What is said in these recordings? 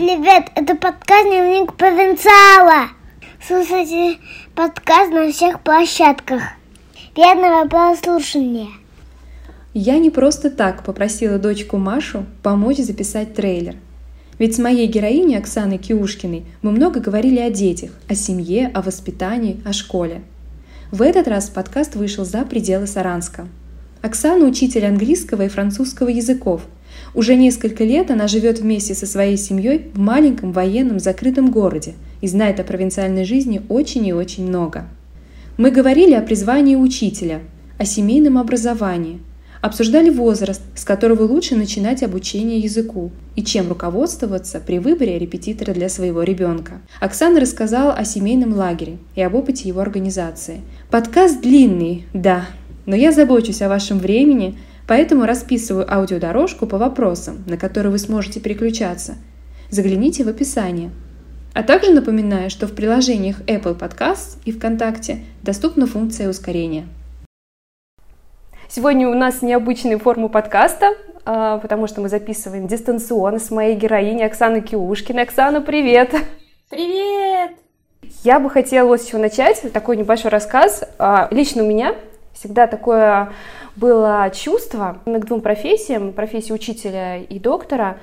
привет! Это подкаст «Дневник провинциала». Слушайте подкаст на всех площадках. Приятного прослушивания. Я не просто так попросила дочку Машу помочь записать трейлер. Ведь с моей героиней Оксаной Киушкиной мы много говорили о детях, о семье, о воспитании, о школе. В этот раз подкаст вышел за пределы Саранска. Оксана – учитель английского и французского языков – уже несколько лет она живет вместе со своей семьей в маленьком военном закрытом городе и знает о провинциальной жизни очень и очень много. Мы говорили о призвании учителя, о семейном образовании, обсуждали возраст, с которого лучше начинать обучение языку и чем руководствоваться при выборе репетитора для своего ребенка. Оксана рассказала о семейном лагере и об опыте его организации. Подкаст длинный, да, но я забочусь о вашем времени – Поэтому расписываю аудиодорожку по вопросам, на которые вы сможете переключаться. Загляните в описание. А также напоминаю, что в приложениях Apple Podcasts и ВКонтакте доступна функция ускорения. Сегодня у нас необычная форма подкаста, а, потому что мы записываем дистанционно с моей героиней Оксаной Киушкиной. Оксана, привет! Привет! Я бы хотела вот с чего начать, такой небольшой рассказ. А, лично у меня всегда такое было чувство к двум профессиям, профессии учителя и доктора,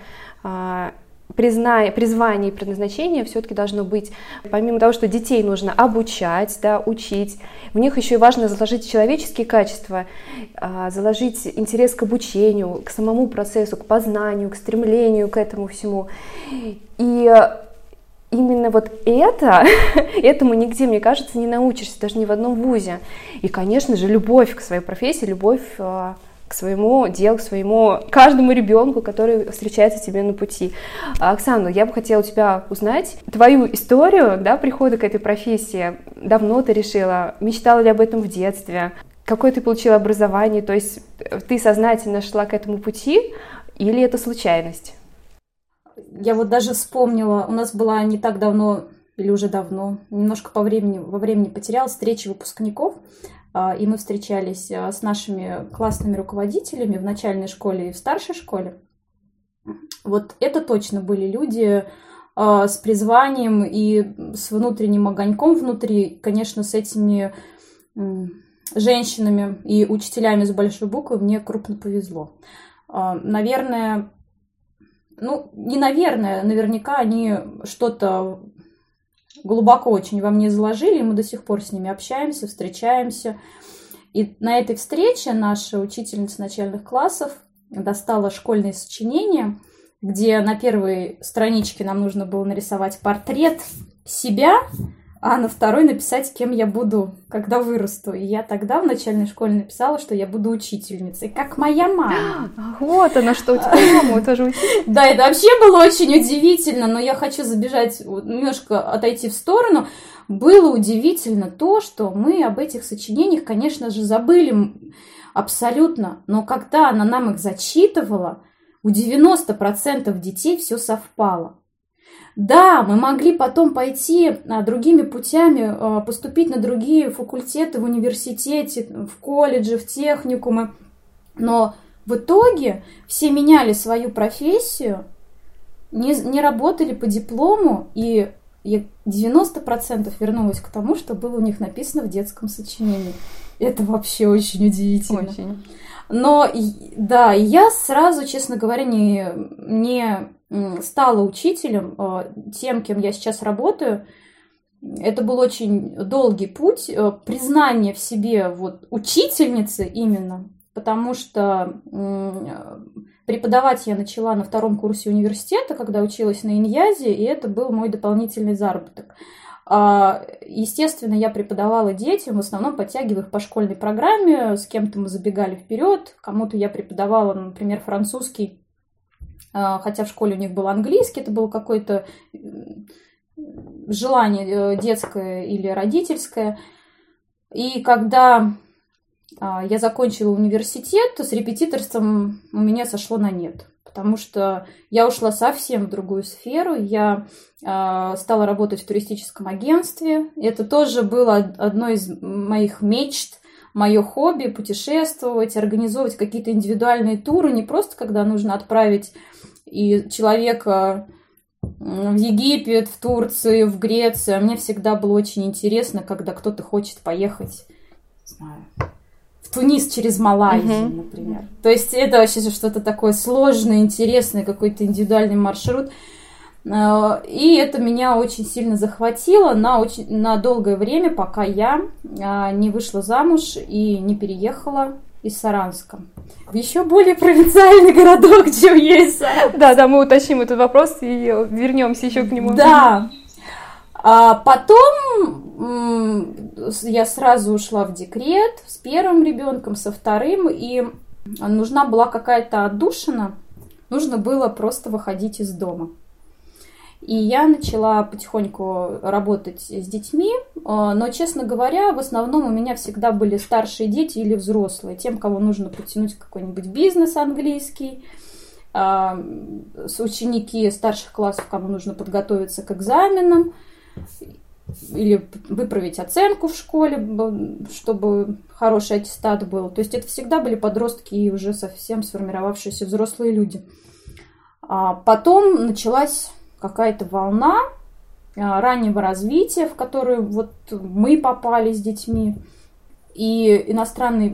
а, призна... призвание и предназначение все-таки должно быть, помимо того, что детей нужно обучать, да, учить, в них еще и важно заложить человеческие качества, а, заложить интерес к обучению, к самому процессу, к познанию, к стремлению к этому всему. И именно вот это, этому нигде, мне кажется, не научишься, даже ни в одном вузе. И, конечно же, любовь к своей профессии, любовь а, к своему делу, к своему каждому ребенку, который встречается тебе на пути. Оксана, я бы хотела у тебя узнать твою историю да, прихода к этой профессии. Давно ты решила, мечтала ли об этом в детстве? Какое ты получила образование? То есть ты сознательно шла к этому пути или это случайность? Я вот даже вспомнила, у нас была не так давно, или уже давно, немножко по времени, во времени потеряла встреча выпускников, а, и мы встречались а, с нашими классными руководителями в начальной школе и в старшей школе. Вот это точно были люди а, с призванием и с внутренним огоньком внутри, конечно, с этими женщинами и учителями с большой буквы мне крупно повезло. Наверное, ну, не наверное, наверняка они что-то глубоко очень во мне заложили, и мы до сих пор с ними общаемся, встречаемся. И на этой встрече наша учительница начальных классов достала школьные сочинения, где на первой страничке нам нужно было нарисовать портрет себя, а на второй написать, кем я буду, когда вырасту. И я тогда в начальной школе написала, что я буду учительницей, как моя мама. Вот она что, у тебя мама тоже учитель. Да, это вообще было очень удивительно, но я хочу забежать, немножко отойти в сторону. Было удивительно то, что мы об этих сочинениях, конечно же, забыли абсолютно, но когда она нам их зачитывала, у 90% детей все совпало. Да, мы могли потом пойти а, другими путями, а, поступить на другие факультеты в университете, в колледже, в техникумы, но в итоге все меняли свою профессию, не, не работали по диплому, и 90% вернулось к тому, что было у них написано в детском сочинении. Это вообще очень удивительно. Очень. Но да, я сразу, честно говоря, не, не стала учителем, э, тем, кем я сейчас работаю, это был очень долгий путь, э, признание в себе вот учительницы именно, потому что преподавать я начала на втором курсе университета, когда училась на Иньязе, и это был мой дополнительный заработок. А, естественно, я преподавала детям, в основном подтягивая их по школьной программе, с кем-то мы забегали вперед, кому-то я преподавала, например, французский хотя в школе у них был английский, это было какое-то желание э, детское или родительское. И когда а, я закончила университет, то с репетиторством у меня сошло на нет. Потому что я ушла совсем в другую сферу. Я э, стала работать в туристическом агентстве. Это тоже было одной из моих мечт мое хобби путешествовать, организовывать какие-то индивидуальные туры, не просто когда нужно отправить и человека в Египет, в Турцию, в Грецию. А мне всегда было очень интересно, когда кто-то хочет поехать, не знаю, в Тунис через Малайзию, угу. например. То есть это вообще что-то такое сложное, интересное, какой-то индивидуальный маршрут. Э, и это меня очень сильно захватило на, очень, на долгое время, пока я а, не вышла замуж и не переехала из Саранска. В еще более провинциальный городок, чем есть Да, да, мы уточним этот вопрос и вернемся еще к нему. Да. А потом я сразу ушла в декрет с первым ребенком, со вторым, и нужна была какая-то отдушина, нужно было просто выходить из дома. И я начала потихоньку работать с детьми, а, но, честно говоря, в основном у меня всегда были старшие дети или взрослые, тем, кого нужно потянуть какой-нибудь бизнес английский, а, с ученики старших классов, кому нужно подготовиться к экзаменам, или выправить оценку в школе, чтобы хороший аттестат был. То есть это всегда были подростки и уже совсем сформировавшиеся взрослые люди. А потом началась какая-то волна а, раннего развития, в которую вот мы попали с детьми. И иностранный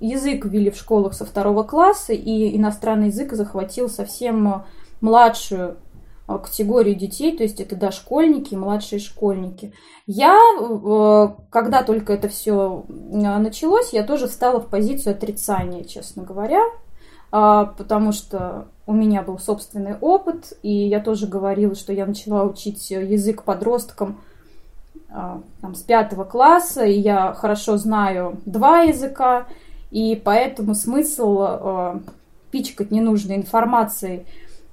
язык ввели в школах со второго класса, и иностранный язык захватил совсем младшую а, категорию детей, то есть это дошкольники младшие школьники. Я, э, когда только это все началось, я тоже встала в позицию отрицания, честно говоря, потому что у меня был собственный опыт, и я тоже говорила, что я начала учить язык подросткам а, там, с пятого класса, и я хорошо знаю два языка, и поэтому смысл а, пичкать ненужной информацией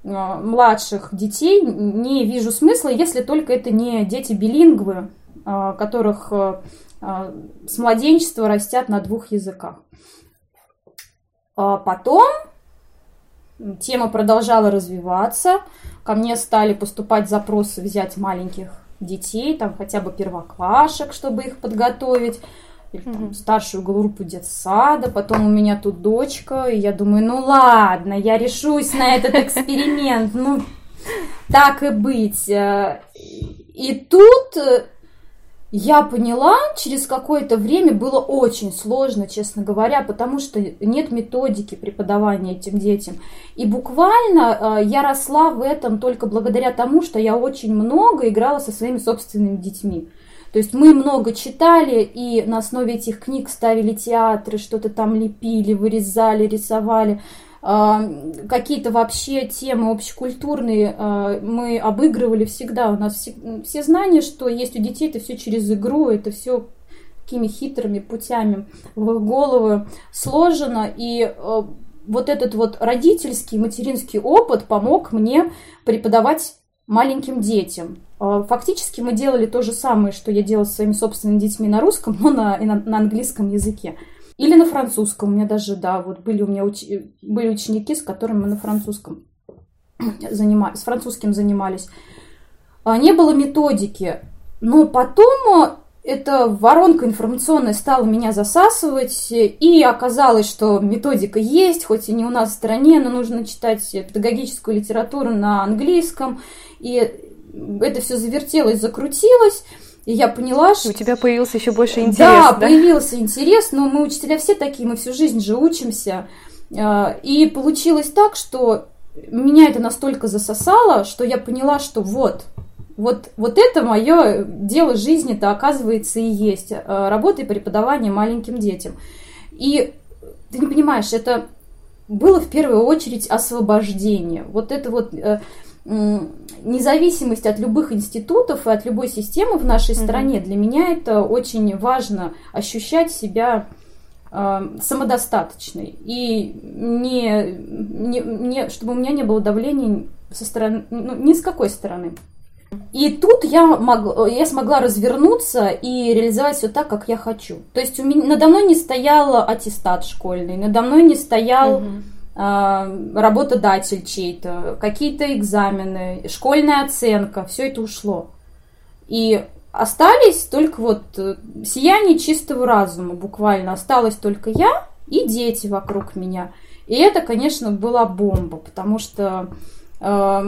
младших детей не вижу смысла, если только это не дети билингвы, которых с младенчества растят на двух языках. Потом Тема продолжала развиваться. Ко мне стали поступать запросы взять маленьких детей, там хотя бы первоклашек, чтобы их подготовить. Или там, mm-hmm. старшую группу детсада, потом у меня тут дочка, и я думаю, ну ладно, я решусь на этот эксперимент, ну так и быть. И тут я поняла, через какое-то время было очень сложно, честно говоря, потому что нет методики преподавания этим детям. И буквально э, я росла в этом только благодаря тому, что я очень много играла со своими собственными детьми. То есть мы много читали и на основе этих книг ставили театры, что-то там лепили, вырезали, рисовали. А, какие-то вообще темы общекультурные а, мы обыгрывали всегда. У нас все, все знания, что есть у детей, это все через игру, это все такими хитрыми путями в их головы сложено. И а, вот этот вот родительский, материнский опыт помог мне преподавать маленьким детям. Фактически мы делали то же самое, что я делала со своими собственными детьми на русском, но на, на английском языке. Или на французском. У меня даже, да, вот были у меня уч... были ученики, с которыми мы на французском занимались, с французским занимались. А, не было методики. Но потом э, эта воронка информационная стала меня засасывать, и оказалось, что методика есть, хоть и не у нас в стране, но нужно читать педагогическую литературу на английском, и это все завертелось, закрутилось. И я поняла, что... У тебя появился еще больше интерес, да? Да, появился интерес, но мы учителя все такие, мы всю жизнь же учимся. А, и получилось так, что меня это настолько засосало, что я поняла, что вот, вот, вот это мое дело жизни-то оказывается и есть. А, работа и преподавание маленьким детям. И ты не понимаешь, это было в первую очередь освобождение. Вот это вот э, независимость от любых институтов и от любой системы в нашей mm-hmm. стране, для меня это очень важно ощущать себя э, самодостаточной и не, не, не, чтобы у меня не было давления со стороны, ну, ни с какой стороны. И тут я, мог, я смогла развернуться и реализовать все так, как я хочу. То есть у меня, надо мной не стоял аттестат школьный, надо мной не стоял... Mm-hmm работодатель чей-то, какие-то экзамены, школьная оценка, все это ушло. И остались только вот э, сияние чистого разума буквально. Осталась только я и дети вокруг меня. И это, конечно, была бомба, потому что э,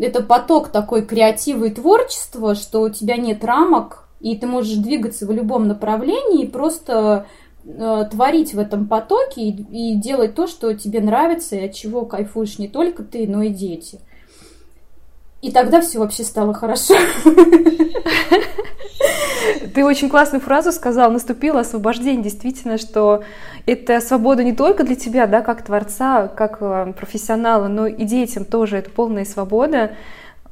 это поток такой креатива и творчества, что у тебя нет рамок, и ты можешь двигаться в любом направлении и просто э, творить в этом потоке и, и делать то, что тебе нравится и от чего кайфуешь не только ты, но и дети. И тогда все вообще стало хорошо. Ты очень классную фразу сказал, наступило освобождение, действительно, что это свобода не только для тебя, да, как творца, как э, профессионала, но и детям тоже это полная свобода.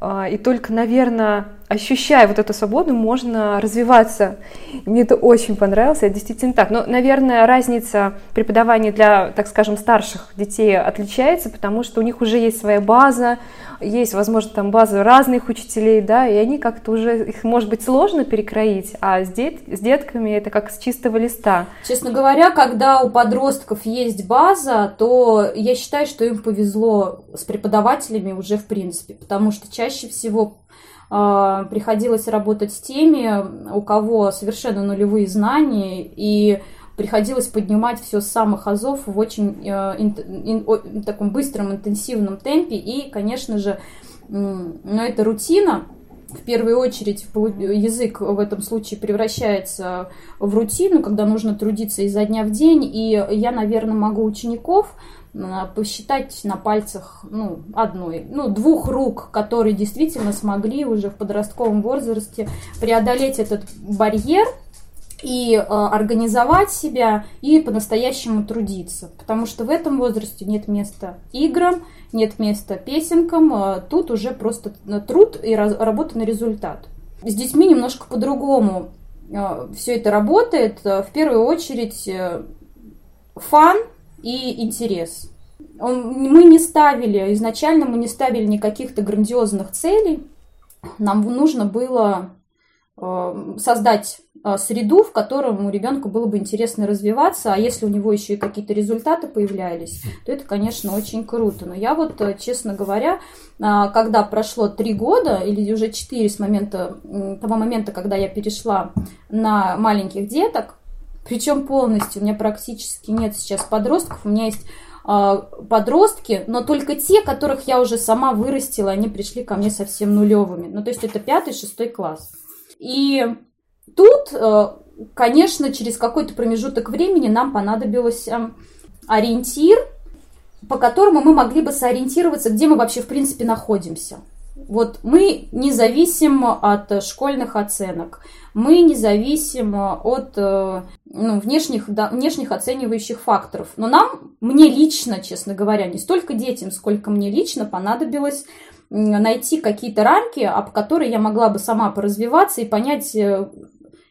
А, и только, наверное, ощущая вот эту свободу, можно развиваться. Мне это очень понравилось, это действительно так. Но, наверное, разница преподавания для, так скажем, старших детей отличается, потому что у них уже есть своя база, есть, возможно, там база разных учителей, да, и они как-то уже, их может быть сложно перекроить, а с, дет, с детками это как с чистого листа. Честно говоря, когда у подростков есть база, то я считаю, что им повезло с преподавателями уже в принципе, потому что чаще всего приходилось работать с теми, у кого совершенно нулевые знания, и приходилось поднимать все с самых азов в очень э, ин, ин, таком быстром, интенсивном темпе. И, конечно же, ну, это рутина. В первую очередь язык в этом случае превращается в рутину, когда нужно трудиться изо дня в день. И я, наверное, могу учеников посчитать на пальцах ну, одной, ну, двух рук, которые действительно смогли уже в подростковом возрасте преодолеть этот барьер и э, организовать себя и по-настоящему трудиться. Потому что в этом возрасте нет места играм, нет места песенкам, э, тут уже просто труд и раз, работа на результат. С детьми немножко по-другому э, все это работает. В первую очередь э, фан и интерес. Он, мы не ставили, изначально мы не ставили никаких-то грандиозных целей. Нам нужно было э, создать а, среду, в котором ребенка было бы интересно развиваться, а если у него еще и какие-то результаты появлялись, то это, конечно, очень круто. Но я вот, э, честно говоря, когда прошло три года или уже четыре с момента, того момента, когда я перешла на маленьких деток, причем полностью, у меня практически нет сейчас подростков, у меня есть а, подростки, но только те, которых я уже сама вырастила, они пришли ко мне совсем нулевыми. Ну, то есть это пятый, шестой класс. И Тут, э, конечно, через какой-то промежуток времени нам понадобился ориентир, по которому мы могли бы сориентироваться, где мы вообще в принципе находимся. Вот мы не зависим от школьных оценок, мы не зависим от э, ну, внешних, да, внешних оценивающих факторов. Но нам, мне лично, честно говоря, не столько детям, сколько мне лично понадобилось найти какие-то рамки, об которые я могла бы сама поразвиваться и понять, э,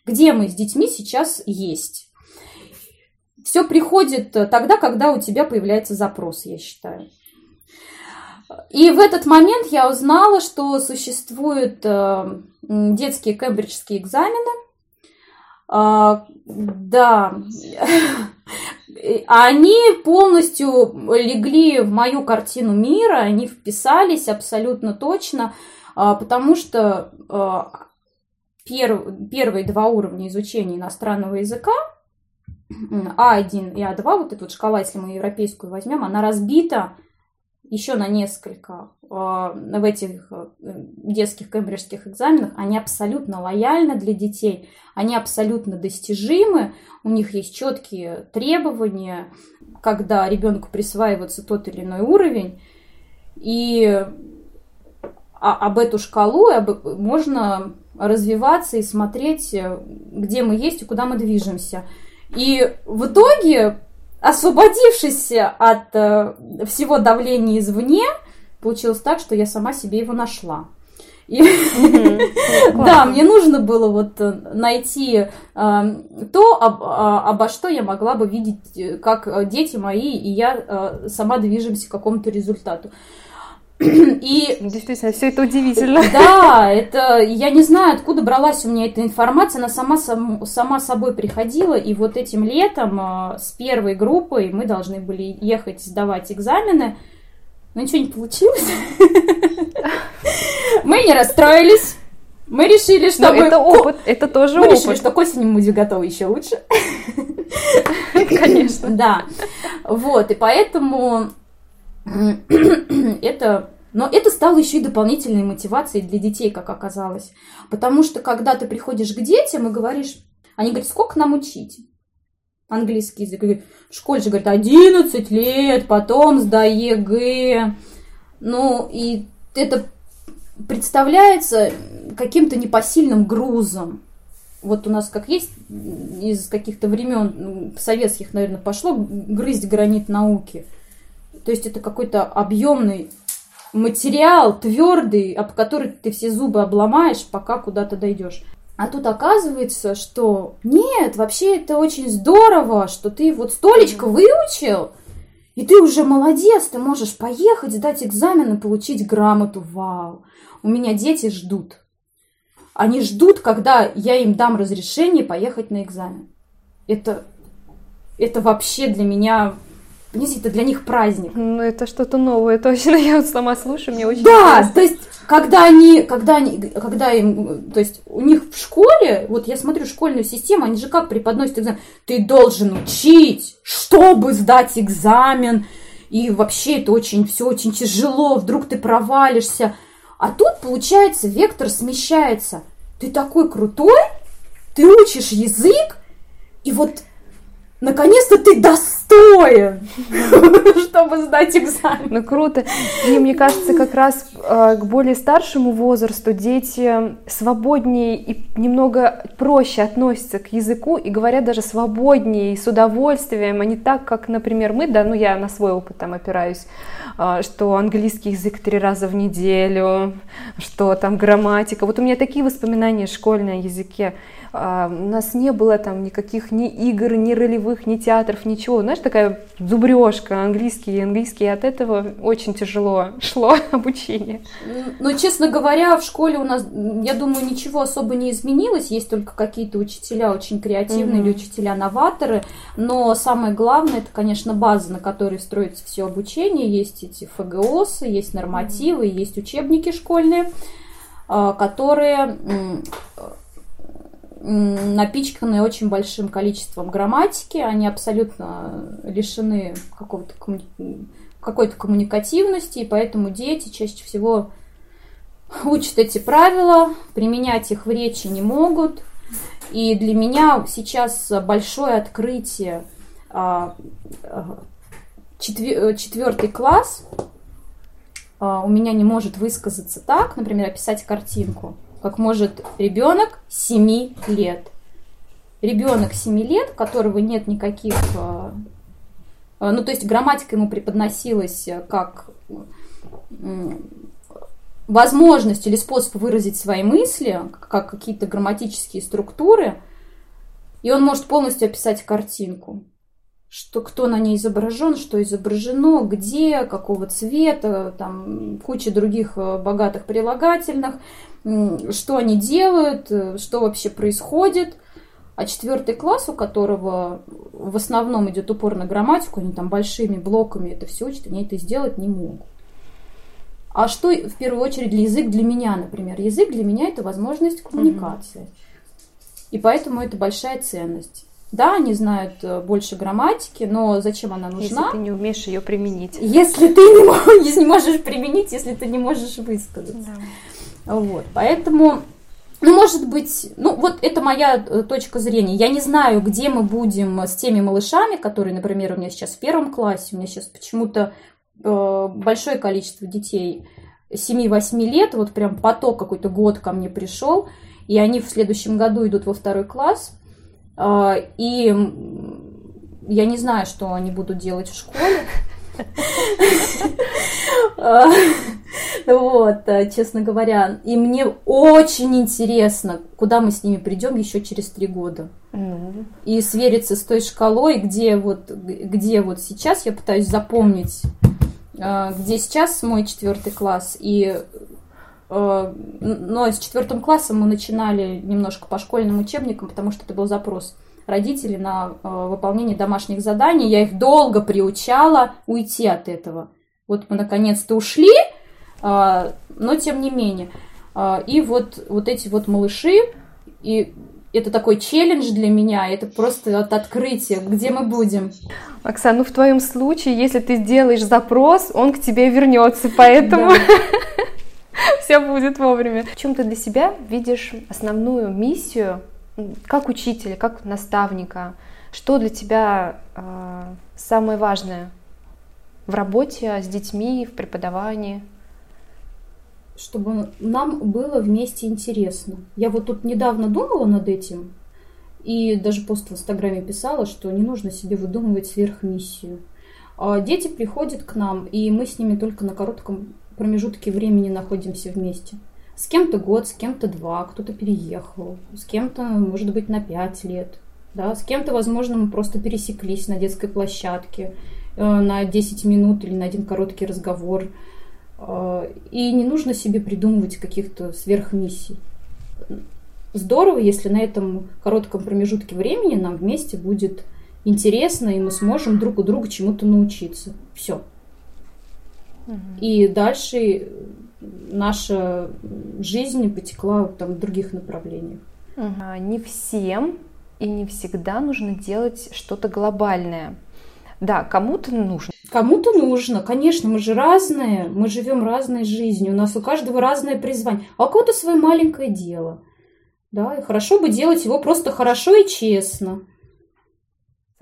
где мы с детьми сейчас есть. Все приходит тогда, когда у тебя появляется запрос, я считаю. И в этот момент я узнала, что существуют э, детские кембриджские экзамены. А, да, они полностью легли в мою картину мира, они вписались абсолютно точно, а, потому что а, перв, первые два уровня изучения иностранного языка, А1 и А2, вот эта вот шкала, если мы европейскую возьмем, она разбита еще на несколько а, в этих э, детских кембриджских экзаменах, они абсолютно лояльны для детей, они абсолютно достижимы, у них есть четкие требования, когда ребенку присваивается тот или иной уровень, и об эту шкалу можно развиваться и смотреть, э, где мы есть и куда мы движемся. И в итоге, освободившись от э, всего давления извне, получилось так, что я сама себе его нашла. И, да, мне нужно было вот э, найти то, а, обо что я могла бы видеть, как дети мои и я сама движемся к какому-то результату. И действительно, все это удивительно. Да, это я не знаю, откуда бралась у меня эта информация, она сама, сам, сама собой приходила, и вот этим летом а, с первой группой мы должны были ехать сдавать экзамены, но ничего не получилось. Мы не расстроились. Мы решили, что мы... это опыт, это тоже мы опыт. Мы решили, что к осени мы готовы еще лучше. Конечно. Да. Вот, и поэтому это Но это стало еще и дополнительной мотивацией для детей, как оказалось. Потому что когда ты приходишь к детям и говоришь, они говорят, сколько нам учить? Английский язык. В школе же говорят, 11 лет, потом сдай ЕГЭ. Ну, и это представляется каким-то непосильным грузом. Вот у нас как есть из каких-то времен советских, наверное, пошло грызть гранит науки. То есть это какой-то объемный материал, твердый, об который ты все зубы обломаешь, пока куда-то дойдешь. А тут оказывается, что нет, вообще это очень здорово, что ты вот столечко выучил, и ты уже молодец, ты можешь поехать, сдать экзамен и получить грамоту. Вау! У меня дети ждут. Они ждут, когда я им дам разрешение поехать на экзамен. Это, это вообще для меня Понимаете, это для них праздник. Ну, это что-то новое, точно. Я вот сама слушаю, мне очень Да, интересно. то есть, когда они, когда они, когда им, то есть, у них в школе, вот я смотрю школьную систему, они же как преподносят экзамен? Ты должен учить, чтобы сдать экзамен, и вообще это очень, все очень тяжело, вдруг ты провалишься. А тут, получается, вектор смещается. Ты такой крутой, ты учишь язык, и вот наконец-то ты достоин, чтобы сдать экзамен. Ну круто. И мне кажется, как раз э, к более старшему возрасту дети свободнее и немного проще относятся к языку и говорят даже свободнее и с удовольствием, а не так, как, например, мы, да, ну я на свой опыт там опираюсь, э, что английский язык три раза в неделю, что там грамматика. Вот у меня такие воспоминания школьные о языке. А, у нас не было там никаких ни игр, ни ролевых, ни театров, ничего. Знаешь, такая зубрежка, английский, английский, и от этого очень тяжело шло обучение. Но, честно говоря, в школе у нас, я думаю, ничего особо не изменилось. Есть только какие-то учителя очень креативные mm-hmm. или учителя-новаторы. Но самое главное, это, конечно, база, на которой строится все обучение. Есть эти ФГОСы, есть нормативы, mm-hmm. есть учебники школьные, а, которые напичканы очень большим количеством грамматики, они абсолютно лишены какого-то коммуни... какой-то коммуникативности, и поэтому дети чаще всего учат эти правила, применять их в речи не могут. И для меня сейчас большое открытие а, четвертый класс а, у меня не может высказаться так, например, описать картинку как может ребенок 7 лет. Ребенок 7 лет, у которого нет никаких... Э, э, ну, то есть грамматика ему преподносилась как возможность или способ выразить свои мысли, как какие-то грамматические структуры, и он может полностью описать картинку что кто на ней изображен, что изображено, где, какого цвета, там куча других э, богатых прилагательных, что они делают, э, что вообще происходит. А четвертый класс, у которого в основном идет упор на грамматику, они там большими блоками это все учат, они это сделать не могут. А что в первую очередь для язык для меня, например? Язык для меня это возможность коммуникации. Mm-hmm. И поэтому это большая ценность. Да, они знают э, больше грамматики, но зачем она нужна? Если ты не умеешь ее применить. Если ты не, можешь, не можешь применить, если ты не можешь высказаться. Да. Вот, поэтому, ну, может быть, ну, вот это моя э, точка зрения. Я не знаю, где мы будем с теми малышами, которые, например, у меня сейчас в первом классе, у меня сейчас почему-то э, большое количество детей 7-8 лет, вот прям поток какой-то год ко мне пришел, и они в следующем году идут во второй класс, и я не знаю, что они будут делать в школе. А, вот, э, честно говоря. И мне очень интересно, куда мы с ними придем еще через три года. И свериться с той шкалой, где вот, где вот сейчас я пытаюсь запомнить, э, где сейчас мой четвертый класс. И но с четвертым классом мы начинали немножко по школьным учебникам, потому что это был запрос родителей на э, выполнение домашних заданий. Я их долго приучала уйти от этого. Вот мы наконец-то ушли, э, но тем не менее. И вот, вот эти вот малыши, и это такой челлендж для меня, это просто от открытия, где мы будем. Оксана, ну в твоем случае, если ты сделаешь запрос, он к тебе вернется, поэтому все будет вовремя. В чем ты для себя видишь основную миссию как учителя, как наставника? Что для тебя э, самое важное в работе с детьми, в преподавании? чтобы нам было вместе интересно. Я вот тут недавно думала над этим, и даже пост в Инстаграме писала, что не нужно себе выдумывать сверхмиссию. А дети приходят к нам, и мы с ними только на коротком промежутке времени находимся вместе. С кем-то год, с кем-то два, кто-то переехал, с кем-то, может быть, на пять лет. Да? С кем-то, возможно, мы просто пересеклись на детской площадке э, на 10 минут или на один короткий разговор – а, и не нужно себе придумывать каких-то сверхмиссий. Здорово, если на этом коротком промежутке времени нам вместе будет интересно, и мы сможем друг у друга чему-то научиться. Все. И дальше наша жизнь потекла там в других направлениях. Угу. Не всем и не всегда нужно делать что-то глобальное. Да, кому-то нужно. Кому-то нужно, конечно, мы же разные, мы живем разной жизнью, у нас у каждого разное призвание, а у кого-то свое маленькое дело. Да, и хорошо бы делать его просто хорошо и честно.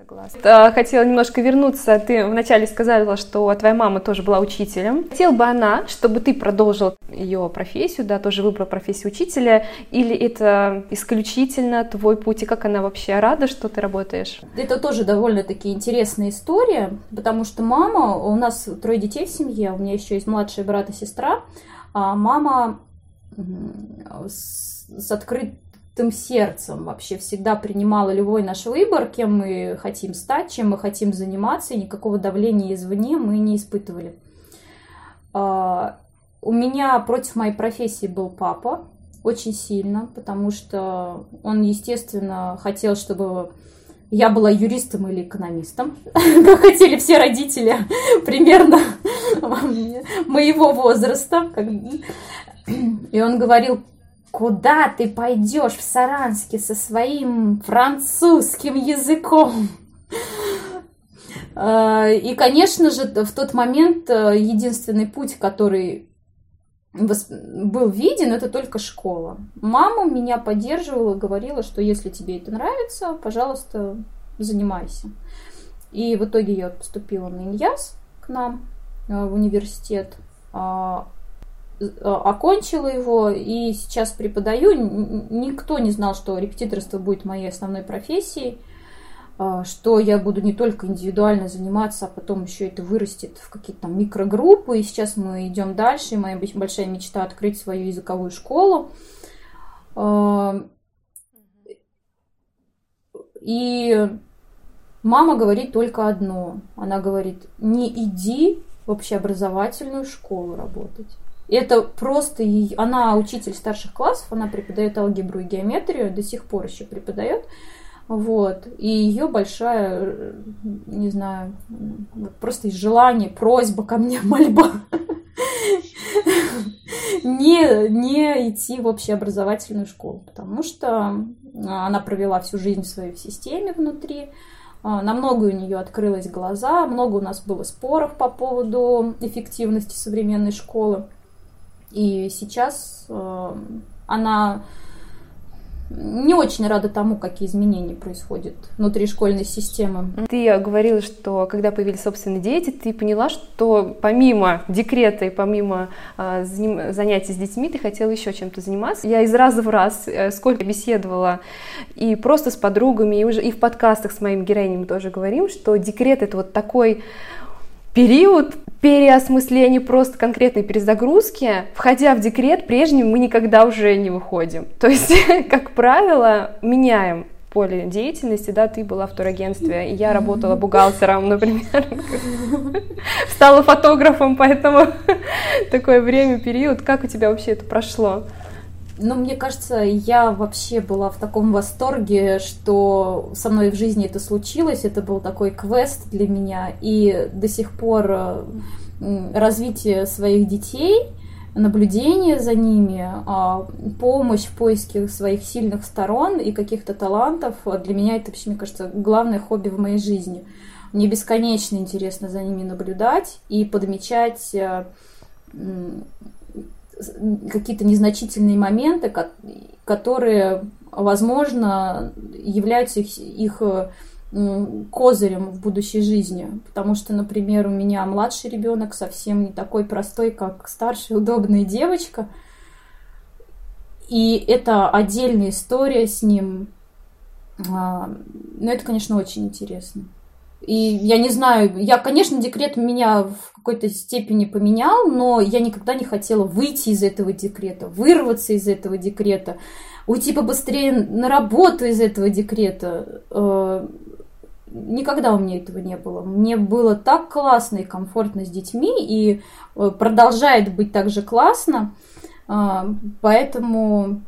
Согласна. Хотела немножко вернуться. Ты вначале сказала, что твоя мама тоже была учителем. Хотела бы она, чтобы ты продолжил ее профессию, да, тоже выбрал профессию учителя, или это исключительно твой путь, и как она вообще рада, что ты работаешь? Это тоже довольно-таки интересная история, потому что мама, у нас трое детей в семье, у меня еще есть младший брат и сестра, а мама с, с открыт открытым сердцем вообще всегда принимала любой наш выбор, кем мы хотим стать, чем мы хотим заниматься, и никакого давления извне мы не испытывали. А, у меня против моей профессии был папа очень сильно, потому что он, естественно, хотел, чтобы я была юристом или экономистом, как хотели все родители примерно моего возраста. И он говорил, Куда ты пойдешь в Саранске со своим французским языком? А, и, конечно же, в тот момент э, единственный путь, который был виден, это только школа. Мама меня поддерживала, говорила, что если тебе это нравится, пожалуйста, занимайся. И в итоге я поступила на Иньяс к нам э, в университет. А, окончила его и сейчас преподаю. Никто не знал, что репетиторство будет моей основной профессией, а, что я буду не только индивидуально заниматься, а потом еще это вырастет в какие-то там микрогруппы. И сейчас мы идем дальше. Моя большая мечта открыть свою языковую школу. А, и мама говорит только одно. Она говорит, не иди в общеобразовательную школу работать. Это просто... Она учитель старших классов, она преподает алгебру и геометрию, до сих пор еще преподает. Вот. И ее большая, не знаю, просто желание, просьба ко мне, мольба не, не идти в общеобразовательную школу, потому что она провела всю жизнь в своей системе внутри, а, на многое у нее открылось глаза, много у нас было споров по поводу эффективности современной школы. И сейчас э, она не очень рада тому, какие изменения происходят внутри школьной системы. Ты говорила, что когда появились собственные дети, ты поняла, что помимо декрета и помимо э, занятий с детьми, ты хотела еще чем-то заниматься. Я из раза в раз, э, сколько беседовала и просто с подругами, и, уже, и в подкастах с моими героинями тоже говорим, что декрет это вот такой период переосмысления просто конкретной перезагрузки, входя в декрет, прежним мы никогда уже не выходим. То есть, как правило, меняем поле деятельности, да, ты была в турагентстве, и я работала бухгалтером, например, стала фотографом, поэтому такое время, период, как у тебя вообще это прошло? Ну, мне кажется, я вообще была в таком восторге, что со мной в жизни это случилось. Это был такой квест для меня. И до сих пор развитие своих детей наблюдение за ними, а, помощь в поиске своих сильных сторон и каких-то талантов. Для меня это, вообще, мне кажется, главное хобби в моей жизни. Мне бесконечно интересно за ними наблюдать и подмечать э, какие-то незначительные моменты, которые, возможно, являются их, их козырем в будущей жизни. Потому что, например, у меня младший ребенок совсем не такой простой, как старшая удобная девочка. И это отдельная история с ним. А, но это, конечно, очень интересно. И я не знаю, я, конечно, декрет меня в какой-то степени поменял, но я никогда не хотела выйти из этого декрета, вырваться из этого декрета, уйти побыстрее на работу из этого декрета. Э, никогда у меня этого не было. Мне было так классно и комфортно с детьми, и э, продолжает быть так же классно. Э, поэтому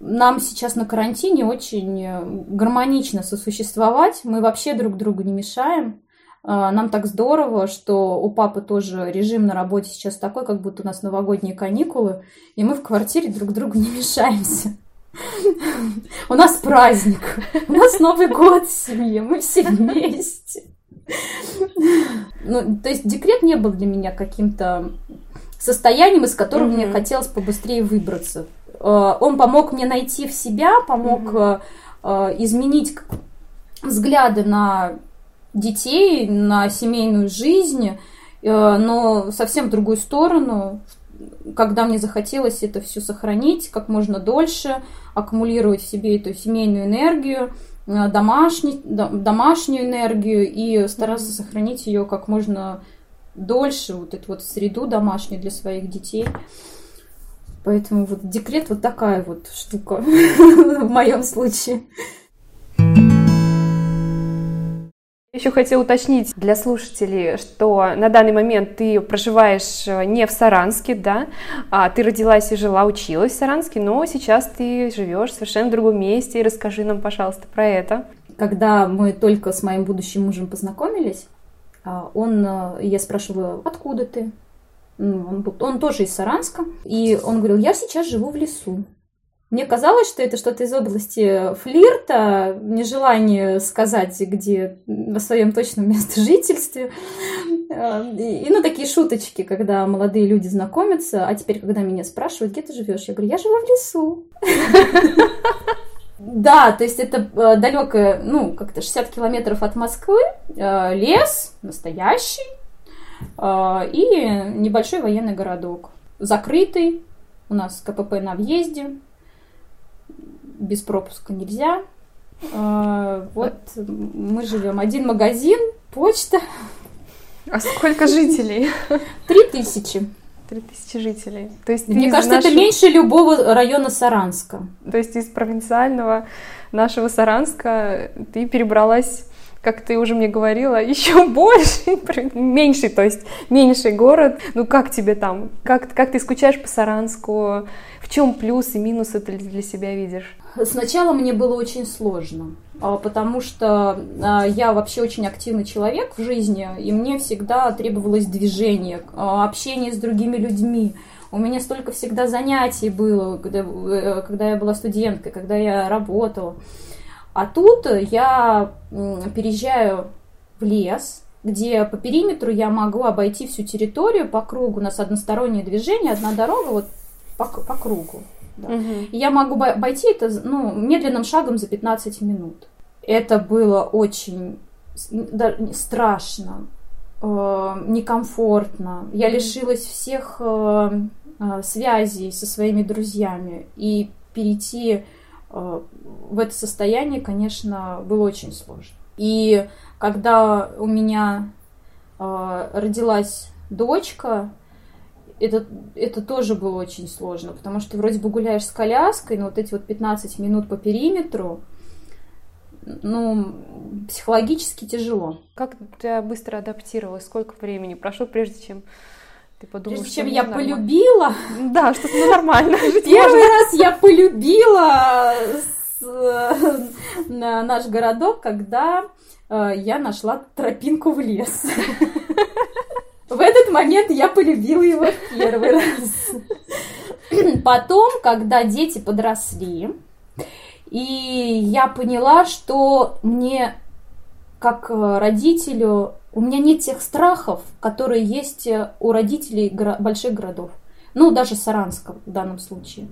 нам сейчас на карантине очень э, гармонично сосуществовать. Мы вообще друг другу не мешаем. А, нам так здорово, что у папы тоже режим на работе сейчас такой, как будто у нас новогодние каникулы, и мы в квартире друг другу не мешаемся. У нас праздник, у нас Новый год в семье, мы все вместе. Ну, то есть декрет не был для меня каким-то состоянием, из которого мне хотелось побыстрее выбраться. Э, он помог мне найти в себя, помог mm-hmm. изменить взгляды на детей, на семейную жизнь, но совсем в другую сторону, когда мне захотелось это все сохранить как можно дольше, аккумулировать в себе эту семейную энергию, домашний, домашнюю энергию и стараться mm-hmm. сохранить ее как можно дольше, вот эту вот среду домашнюю для своих детей. Поэтому вот декрет вот такая вот штука в моем случае. Еще хотела уточнить для слушателей, что на данный момент ты проживаешь э, не в Саранске, да, а ты родилась и жила, училась в Саранске, но сейчас ты живешь в совершенно другом месте. Расскажи нам, пожалуйста, про это. Когда мы только с моим будущим мужем познакомились, а, он, э, я спрашивала, откуда ты? Он, он тоже из Саранска. И он говорил, я сейчас живу в лесу. Мне казалось, что это что-то из области флирта, нежелание сказать, где на своем точном месте жительстве. И, ну, такие шуточки, когда молодые люди знакомятся, а теперь, когда меня спрашивают, где ты живешь, я говорю, я живу в лесу. Да, то есть это э, далекое, ну, как-то 60 километров от Москвы, э, лес настоящий, э, и небольшой военный городок. Закрытый, у нас КПП на въезде, без пропуска нельзя. Вот мы живем. Один магазин, почта. А сколько жителей? Три тысячи. Три тысячи жителей. То есть Мне кажется, нашего... это меньше любого района Саранска. То есть из провинциального нашего Саранска ты перебралась как ты уже мне говорила, еще больше, меньший, то есть меньший город. Ну как тебе там? Как, как ты скучаешь по Саранску? В чем плюсы, минусы ты для себя видишь? Сначала мне было очень сложно, а, потому что а, я вообще очень активный человек в жизни, и мне всегда требовалось движение, а, общение с другими людьми. У меня столько всегда занятий было, когда, э, когда я была студенткой, когда я работала. А тут я переезжаю в лес, где по периметру я могу обойти всю территорию по кругу. У нас одностороннее движение, одна дорога вот по, по кругу. Да. Угу. И я могу обойти это ну, медленным шагом за 15 минут. Это было очень страшно, э, некомфортно. Я лишилась всех э, э, связей со своими друзьями. И перейти э, в это состояние, конечно, было очень сложно. И когда у меня э, родилась дочка, это, это тоже было очень сложно, потому что вроде бы гуляешь с коляской, но вот эти вот 15 минут по периметру, ну, психологически тяжело. Как ты быстро адаптировалась? Сколько времени прошло, прежде чем ты подумала, Прежде чем я нормально? полюбила. Да, что то нормально. Первый раз я полюбила наш городок, когда э, я нашла тропинку в лес. В этот момент я полюбила его в первый раз. Потом, когда дети подросли, и я поняла, что мне, как родителю, у меня нет тех страхов, которые есть у родителей больших городов. Ну, даже Саранска в данном случае.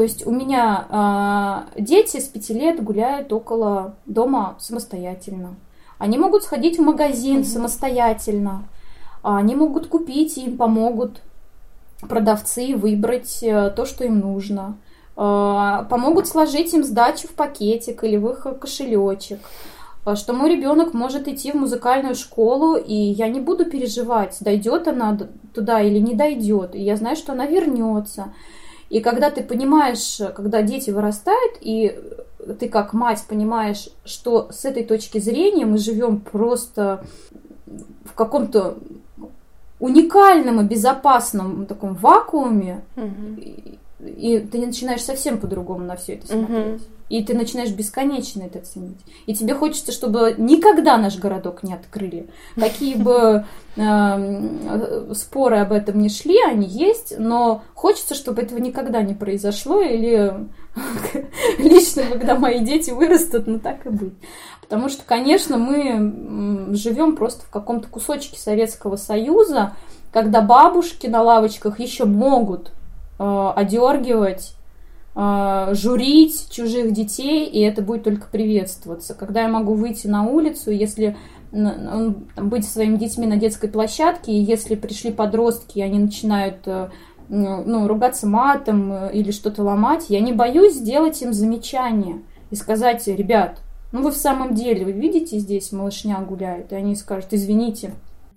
То есть у меня э, дети с пяти лет гуляют около дома самостоятельно. Они могут сходить в магазин mm-hmm. самостоятельно. Они могут купить, им помогут продавцы выбрать э, то, что им нужно. Э, помогут сложить им сдачу в пакетик или в их кошелечек. Что мой ребенок может идти в музыкальную школу, и я не буду переживать, дойдет она туда или не дойдет. И я знаю, что она вернется. И когда ты понимаешь, когда дети вырастают, и ты как мать понимаешь, что с этой точки зрения мы живем просто в каком-то уникальном и безопасном таком вакууме, угу. и, и ты начинаешь совсем по-другому на все это смотреть. Угу. И ты начинаешь бесконечно это ценить. И тебе хочется, чтобы никогда наш городок не открыли. Какие бы э, споры об этом не шли, они есть, но хочется, чтобы этого никогда не произошло. Или лично, когда мои дети вырастут, ну так и быть. Потому что, конечно, мы живем просто в каком-то кусочке Советского Союза, когда бабушки на лавочках еще могут э, одергивать журить чужих детей, и это будет только приветствоваться. Когда я могу выйти на улицу, если быть своими детьми на детской площадке, и если пришли подростки, и они начинают э, ну, ругаться матом э, или что-то ломать, я не боюсь сделать им замечание и сказать, ребят, ну вы в самом деле, вы видите здесь малышня гуляет, и они скажут, извините,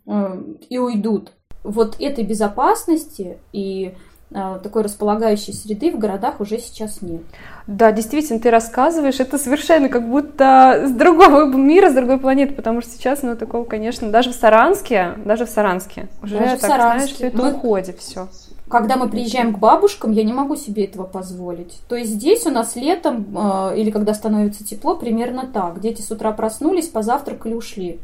э, и уйдут. Вот этой безопасности и такой располагающей среды в городах уже сейчас нет. Да, действительно, ты рассказываешь, это совершенно как будто с другого мира, с другой планеты, потому что сейчас, ну, такого, конечно, даже в Саранске, даже в Саранске, уже, даже так, Саранске. знаешь, все это мы... уходит, все. Когда мы приезжаем к бабушкам, я не могу себе этого позволить. То есть здесь у нас летом э, или когда становится тепло, примерно так. Дети с утра проснулись, позавтракали, ушли.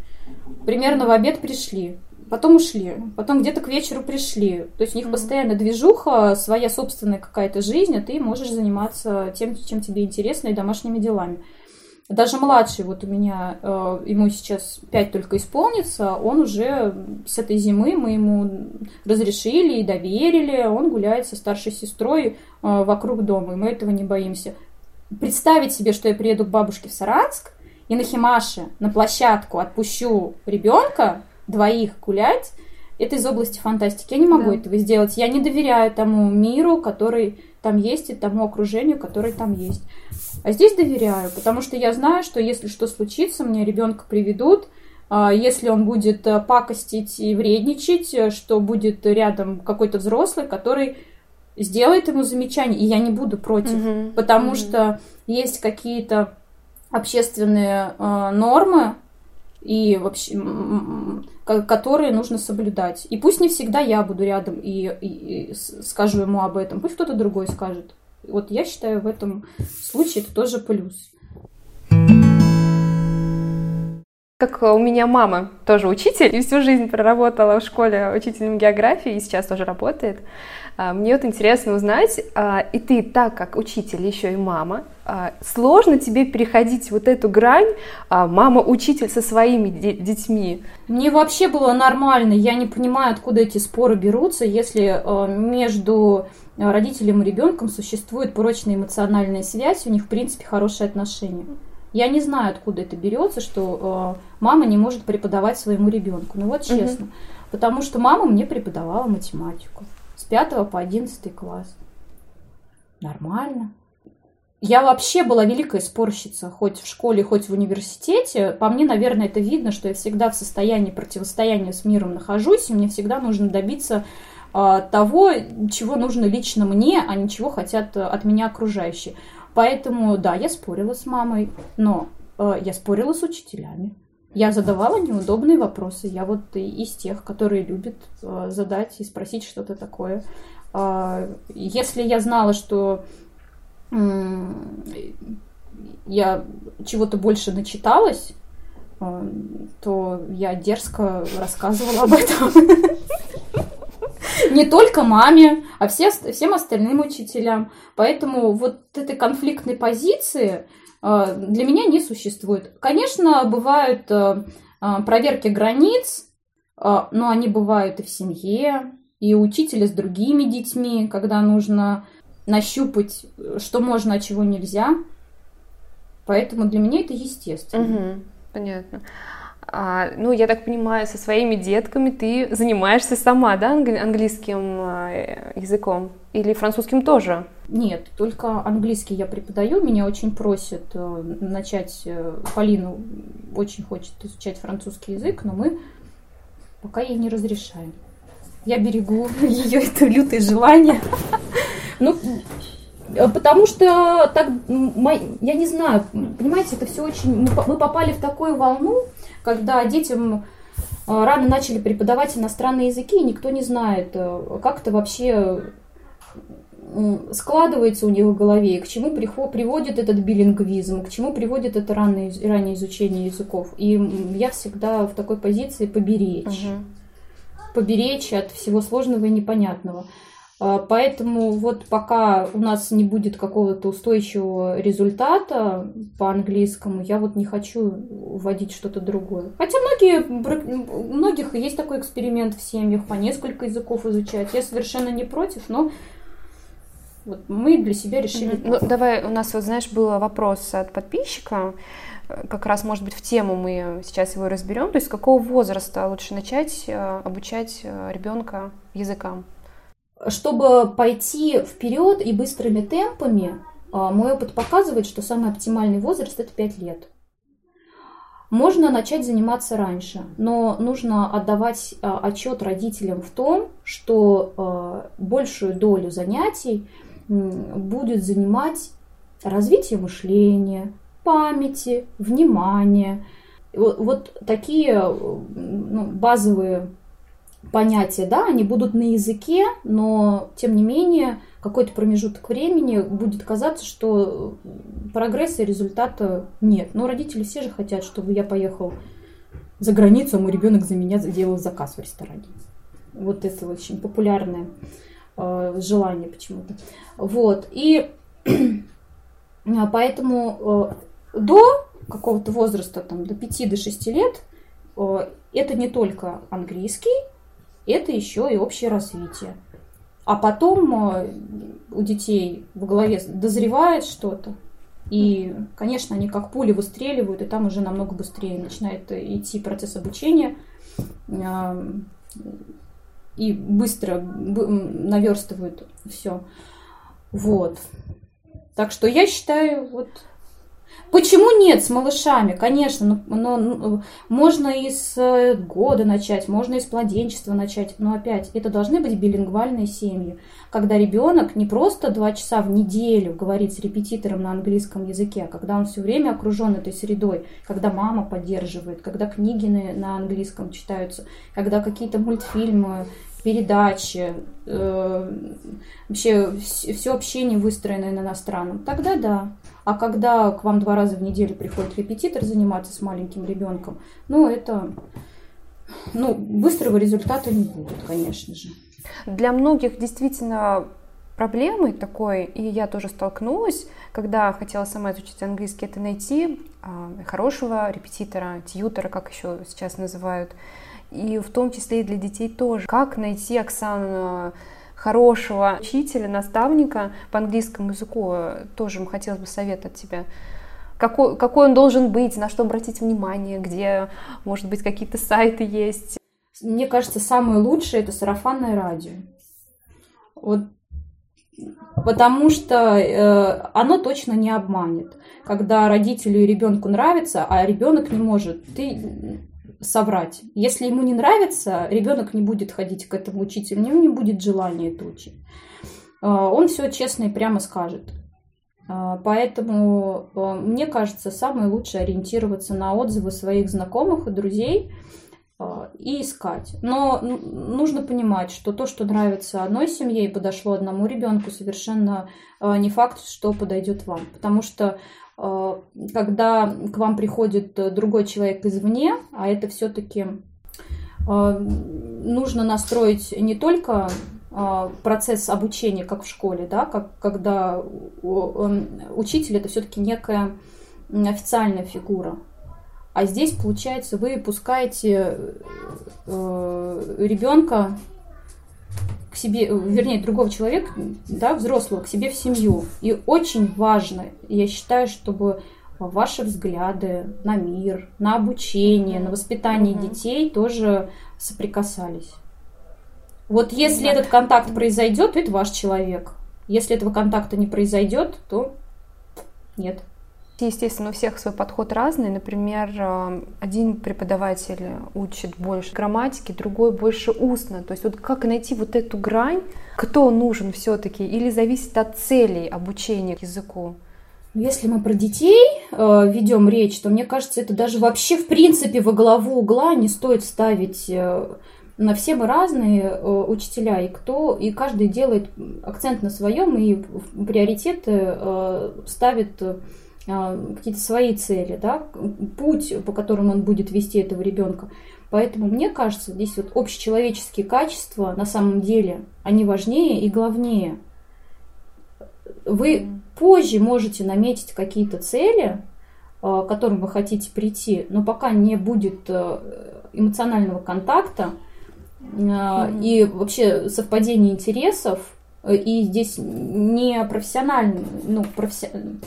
Примерно в обед пришли потом ушли, потом где-то к вечеру пришли. То есть у них mm-hmm. постоянно движуха, своя собственная какая-то жизнь, а ты можешь заниматься тем, чем тебе интересно, и домашними делами. Даже младший, вот у меня, э, ему сейчас 5 только исполнится, он уже с этой зимы мы ему разрешили и доверили, он гуляет со старшей сестрой э, вокруг дома, и мы этого не боимся. Представить себе, что я приеду к бабушке в Саранск, и на Химаше, на площадку отпущу ребенка, двоих гулять, это из области фантастики. Я не могу да. этого сделать. Я не доверяю тому миру, который там есть, и тому окружению, которое там есть. А здесь доверяю, потому что я знаю, что если что случится, мне ребенка приведут, а если он будет э, пакостить и вредничать, э, что будет рядом какой-то взрослый, который сделает ему замечание, и я не буду против, угу. потому угу. что есть какие-то общественные э, нормы, и вообще, которые нужно соблюдать. И пусть не всегда я буду рядом и, и, и скажу ему об этом, пусть кто-то другой скажет. Вот я считаю, в этом случае это тоже плюс. Как у меня мама тоже учитель, и всю жизнь проработала в школе учителем географии, и сейчас тоже работает. А, мне вот интересно узнать, а, и ты так как учитель, еще и мама, сложно тебе переходить вот эту грань мама-учитель со своими детьми? Мне вообще было нормально, я не понимаю, откуда эти споры берутся, если между родителем и ребенком существует прочная эмоциональная связь, у них, в принципе, хорошие отношения. Я не знаю, откуда это берется, что э, мама не может преподавать своему ребенку. Ну вот честно. Угу. Потому что мама мне преподавала математику с 5 по 11 класс. Нормально. Я вообще была великая спорщица, хоть в школе, хоть в университете. По мне, наверное, это видно, что я всегда в состоянии противостояния с миром нахожусь, и мне всегда нужно добиться э, того, чего нужно лично мне, а не чего хотят э, от меня окружающие. Поэтому, да, я спорила с мамой, но э, я спорила с учителями. Я задавала неудобные вопросы. Я вот из тех, которые любят э, задать и спросить что-то такое. Э, если я знала, что я чего-то больше начиталась, э, то я дерзко рассказывала об этом. Не только маме, а все, всем остальным учителям. Поэтому вот этой конфликтной позиции э, для меня не существует. Конечно, бывают э, проверки границ, но они бывают и в семье, и у учителя с другими детьми, когда нужно нащупать, что можно, а чего нельзя. Поэтому для меня это естественно. Угу, понятно. А, ну, я так понимаю, со своими детками ты занимаешься сама, да, английским а, языком? Или французским тоже? Нет, только английский я преподаю. Меня очень просят э, начать. Э, Полину очень хочет изучать французский язык, но мы пока ей не разрешаем. Я берегу ее это лютое желание. Ну, э, потому что так, я не знаю, понимаете, это все очень... Мы попали в такую волну, когда детям э, рано начали преподавать иностранные языки, и никто не знает, э, как это вообще складывается у них в голове, к чему приводит этот билингвизм, к чему приводит это раннее, раннее изучение языков. И я всегда в такой позиции поберечь. Угу. Поберечь от всего сложного и непонятного. А, поэтому вот пока у нас не будет какого-то устойчивого результата по английскому, я вот не хочу вводить что-то другое. Хотя многие, у многих есть такой эксперимент в семьях, по несколько языков изучать. Я совершенно не против, но вот мы для себя решили. Ну, давай, у нас вот, знаешь, был вопрос от подписчика, как раз, может быть, в тему мы сейчас его разберем. То есть, с какого возраста лучше начать э, обучать э, ребенка языкам? чтобы пойти вперед и быстрыми темпами, а, мой опыт показывает, что самый оптимальный возраст это 5 лет. Можно начать заниматься раньше, но нужно отдавать отчет родителям в том, что большую долю занятий будет занимать развитие мышления, памяти, внимания. Вот, такие ну, базовые понятия, да, они будут на языке, но тем не менее какой-то промежуток времени будет казаться, что прогресса и результата нет. Но родители все же хотят, чтобы я поехал за границу, а мой ребенок за меня сделал заказ в ресторане. Вот это очень популярное э, желание почему-то. Вот. И поэтому э, до какого-то возраста, там, до 5 до 6 лет, э, это не только английский, это еще и общее развитие. А потом э, у детей в голове дозревает что-то, и, конечно, они как пули выстреливают, и там уже намного быстрее начинает идти процесс обучения, э, и быстро наверстывают все. Вот. Так что я считаю, вот Почему нет с малышами? Конечно, но, но, но можно и с э, года начать, можно и с младенчества начать. Но опять, это должны быть билингвальные семьи, когда ребенок не просто два часа в неделю говорит с репетитором на английском языке, а когда он все время окружен этой средой, когда мама поддерживает, когда книги на, на английском читаются, когда какие-то мультфильмы передачи, э, вообще все общение выстроено на иностранном, тогда да. А когда к вам два раза в неделю приходит репетитор заниматься с маленьким ребенком, ну это, ну быстрого результата не будет, конечно же. Для многих действительно проблемой такой, и я тоже столкнулась, когда хотела сама изучить английский, это найти э, хорошего репетитора, тьютера, как еще сейчас называют, и в том числе и для детей тоже. Как найти, Оксану, хорошего учителя, наставника по английскому языку? Тоже хотелось бы совет от тебя. Какой, какой он должен быть, на что обратить внимание, где, может быть, какие-то сайты есть? Мне кажется, самое лучшее это сарафанное радио. Вот Потому что э, оно точно не обманет. Когда родителю и ребенку нравится, а ребенок не может, ты соврать. Если ему не нравится, ребенок не будет ходить к этому учителю, у него не будет желания это учить. А, он все честно и прямо скажет. А, поэтому а, мне кажется, самое лучшее ориентироваться на отзывы своих знакомых и друзей и искать. Но нужно понимать, что то, что нравится одной семье и подошло одному ребенку, совершенно не факт, что подойдет вам. Потому что когда к вам приходит другой человек извне, а это все-таки нужно настроить не только процесс обучения, как в школе, да, как, когда учитель это все-таки некая официальная фигура, а здесь, получается, вы пускаете э, ребенка к себе, вернее, другого человека, да, взрослого, к себе в семью. И очень важно, я считаю, чтобы ваши взгляды на мир, на обучение, на воспитание mm-hmm. детей тоже соприкасались. Вот если да. этот контакт произойдет, то это ваш человек. Если этого контакта не произойдет, то нет. Естественно, у всех свой подход разный. Например, э, один преподаватель учит больше грамматики, другой больше устно. То есть вот как найти вот эту грань, кто нужен все-таки, или зависит от целей обучения языку? Если мы про детей э, ведем речь, то мне кажется, это даже вообще в принципе во главу угла не стоит ставить. Э, на все мы разные э, учителя, и кто, и каждый делает акцент на своем и приоритеты э, ставит а, какие-то свои цели, да, путь, по которому он будет вести этого ребенка. Поэтому мне кажется, здесь вот общечеловеческие качества на самом деле, они важнее и главнее. Вы позже можете наметить какие-то цели, а, к которым вы хотите прийти, но пока не будет э, эмоционального контакта mm-hmm. и вообще совпадения интересов, э, и здесь не профессиональный, ну, профессиональный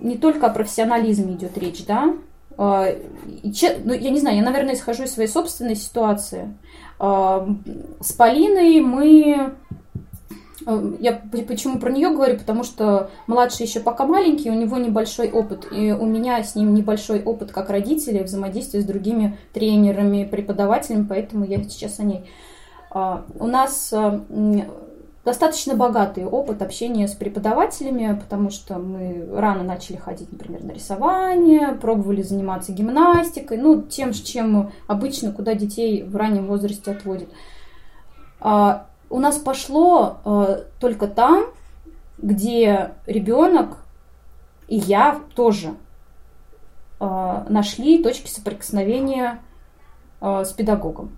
не только о профессионализме идет речь, да. А, ну, я не знаю, я, наверное, исхожу из своей собственной ситуации. А, с Полиной мы а, я почему про нее говорю, потому что младший еще пока маленький, у него небольшой опыт, и у меня с ним небольшой опыт как родителя взаимодействия с другими тренерами, преподавателями, поэтому я сейчас о ней. У нас достаточно богатый опыт общения с преподавателями, потому что мы рано начали ходить, например, на рисование, пробовали заниматься гимнастикой, ну, тем, чем обычно, куда детей в раннем возрасте отводят. А, у нас пошло а, только там, где ребенок и я тоже а, нашли точки соприкосновения а, с педагогом.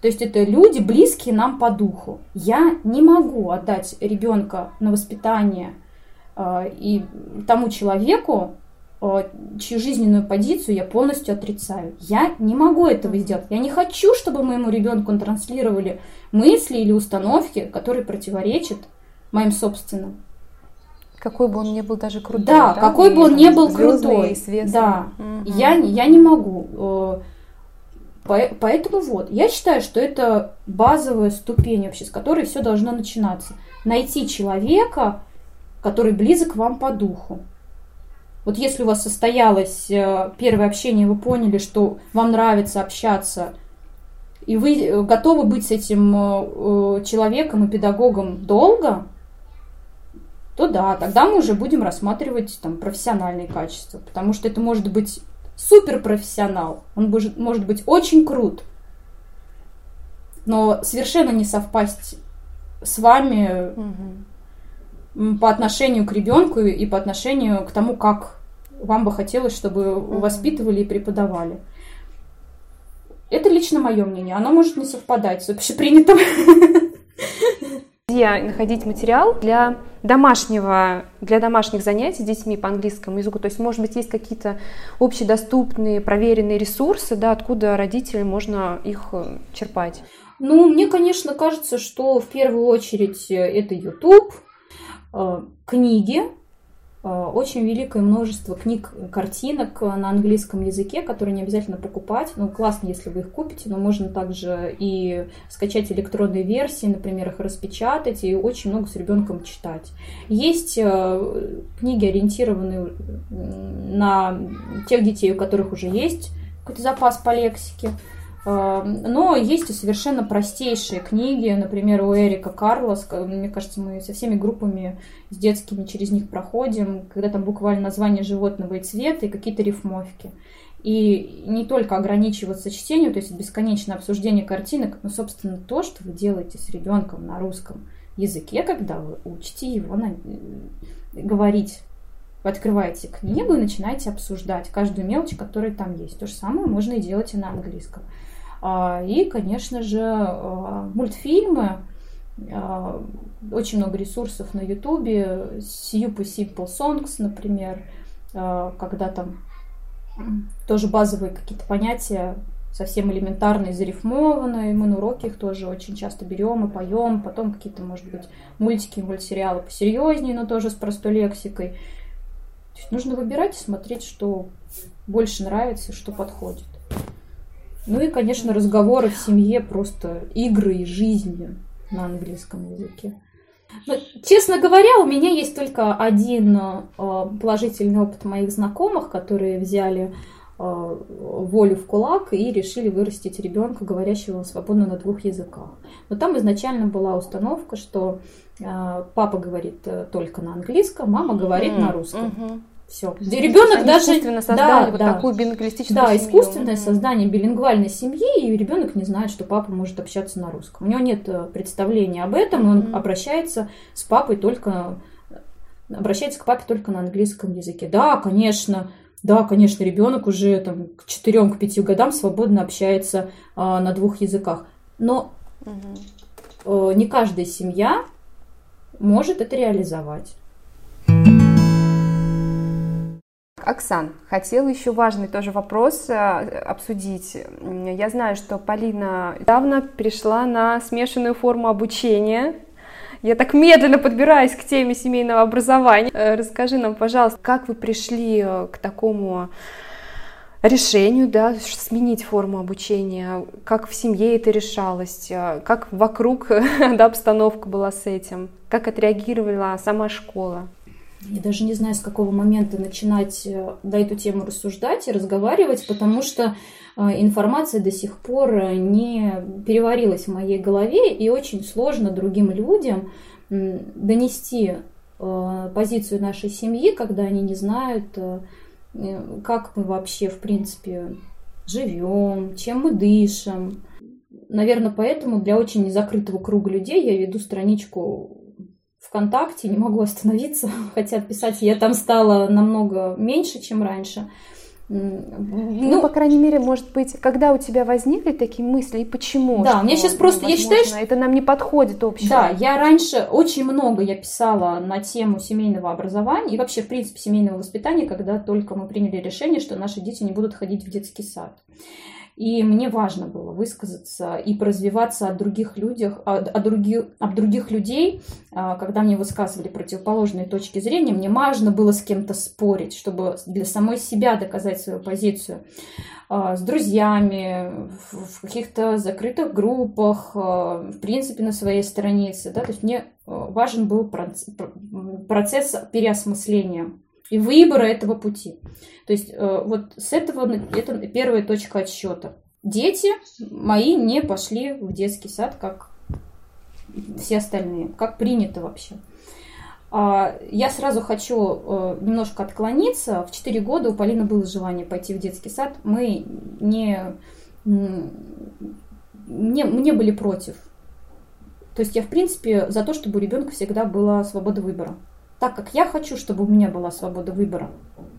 То есть это люди, близкие нам по духу. Я не могу отдать ребенка на воспитание э, и тому человеку, э, чью жизненную позицию я полностью отрицаю. Я не могу этого сделать. Я не хочу, чтобы моему ребенку транслировали мысли или установки, которые противоречат моим собственным. Какой бы он ни был даже крутой. Да, да? какой бы он ни был крутой. Да, угу. я, я не могу. Поэтому вот, я считаю, что это базовая ступень вообще, с которой все должно начинаться. Найти человека, который близок вам по духу. Вот если у вас состоялось э, первое общение, вы поняли, что вам нравится общаться, и вы э, готовы быть с этим э, человеком и педагогом долго, то да, тогда мы уже будем рассматривать там профессиональные качества, потому что это может быть суперпрофессионал, он может, может быть очень крут, но совершенно не совпасть с вами угу. по отношению к ребенку и по отношению к тому, как вам бы хотелось, чтобы угу. воспитывали и преподавали. Это лично мое мнение. Оно может не совпадать с общепринятым. Где находить материал для домашнего, для домашних занятий с детьми по английскому языку? То есть, может быть, есть какие-то общедоступные, проверенные ресурсы, да, откуда родителям можно их э, черпать? Ну, мне, конечно, кажется, что в первую очередь э, это YouTube, э, книги, очень великое множество книг, картинок на английском языке, которые не обязательно покупать. Ну, классно, если вы их купите, но можно также и скачать электронные версии, например, их распечатать и очень много с ребенком читать. Есть э, книги, ориентированные на тех детей, у которых уже есть какой-то запас по лексике. Эм, но есть и совершенно простейшие книги, например, у Эрика Карлос, мне кажется, мы со всеми группами с детскими через них проходим, когда там буквально название животного и цвета и какие-то рифмовки. И не только ограничиваться чтением, то есть бесконечное обсуждение картинок, но, собственно, то, что вы делаете с ребенком на русском языке, когда вы учите его на... говорить. Вы открываете книгу и начинаете обсуждать каждую мелочь, которая там есть. То же самое можно и делать и на английском. А, и, конечно же, а, мультфильмы. А, очень много ресурсов на Ютубе. Super Simple Songs, например, когда там тоже базовые какие-то понятия совсем элементарные, зарифмованные. Мы на уроке их тоже очень часто берем и поем. Потом какие-то, может быть, мультики, мультсериалы посерьезнее, но тоже с простой лексикой. То есть нужно выбирать и смотреть, что больше нравится, что подходит. Ну и, конечно, разговоры в семье, просто игры и жизни на английском языке. Но, честно говоря, у меня есть только один э, положительный опыт моих знакомых, которые взяли э, волю в кулак и решили вырастить ребенка, говорящего свободно на двух языках. Но там изначально была установка, что э, папа говорит только на английском, мама говорит mm-hmm. на русском. Mm-hmm. Все. Ребенок даже искусственно создали да, вот да, такую билингвистическую да, семью. искусственное создание билингвальной семьи, и ребенок не знает, что папа может общаться на русском. У него нет э, представления об этом, он mm-hmm. обращается с папой только обращается к папе только на английском языке. Да, конечно, да, конечно, ребенок уже там, к 4-5 годам свободно общается а, на двух языках. Но угу. не каждая семья может это реализовать. Оксан, хотела еще важный тоже вопрос э, обсудить. Я знаю, что Полина давно перешла на смешанную форму обучения. Я так медленно подбираюсь к теме семейного образования. Э, расскажи нам, пожалуйста, как вы пришли э, к такому решению, да, сменить форму обучения, как в семье это решалось, как вокруг да, обстановка была с этим, как отреагировала сама школа? Я даже не знаю, с какого момента начинать э, на эту тему рассуждать и разговаривать, потому что э, информация до сих пор э, не переварилась в моей голове, и очень сложно другим людям донести позицию нашей семьи, когда они не знают, как мы вообще, в принципе, живем, чем мы дышим. Наверное, поэтому для очень закрытого круга людей я веду страничку ВКонтакте, не могу остановиться, хотя писать я там стала намного меньше, чем раньше. Ну, ну, по крайней мере, может быть, когда у тебя возникли такие мысли и почему? Да, мне сейчас просто, возможно, я считаю, что это нам не подходит общее. Да, я раньше очень много я писала на тему семейного образования и вообще, в принципе, семейного воспитания, когда только мы приняли решение, что наши дети не будут ходить в детский сад. И мне важно было высказаться и поразвиваться от других, людях, от, от, других, от других людей, а, когда мне высказывали противоположные точки зрения, мне важно было с кем-то спорить, чтобы для самой себя доказать свою позицию а, с друзьями, в каких-то закрытых группах, а, в принципе, на своей странице. Да? То есть мне важен был процесс переосмысления и выбора этого пути. То есть э, вот с этого это первая точка отсчета. Дети мои не пошли в детский сад, как все остальные, как принято вообще. А, я сразу хочу э, немножко отклониться. В 4 года у Полины было желание пойти в детский сад. Мы не, не, не были против. То есть я, в принципе, за то, чтобы у ребенка всегда была свобода выбора так как я хочу, чтобы у меня была свобода выбора,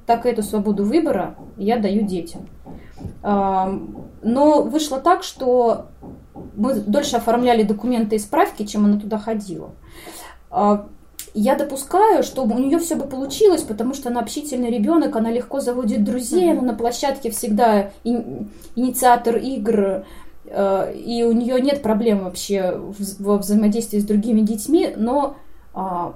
так и эту свободу выбора я даю детям. Но вышло так, что мы дольше оформляли документы и справки, чем она туда ходила. А, я допускаю, что у нее все бы получилось, потому что она общительный ребенок, она легко заводит друзей, она на площадке всегда инициатор игр, а, и у нее нет проблем вообще во взаимодействии с другими детьми, но а,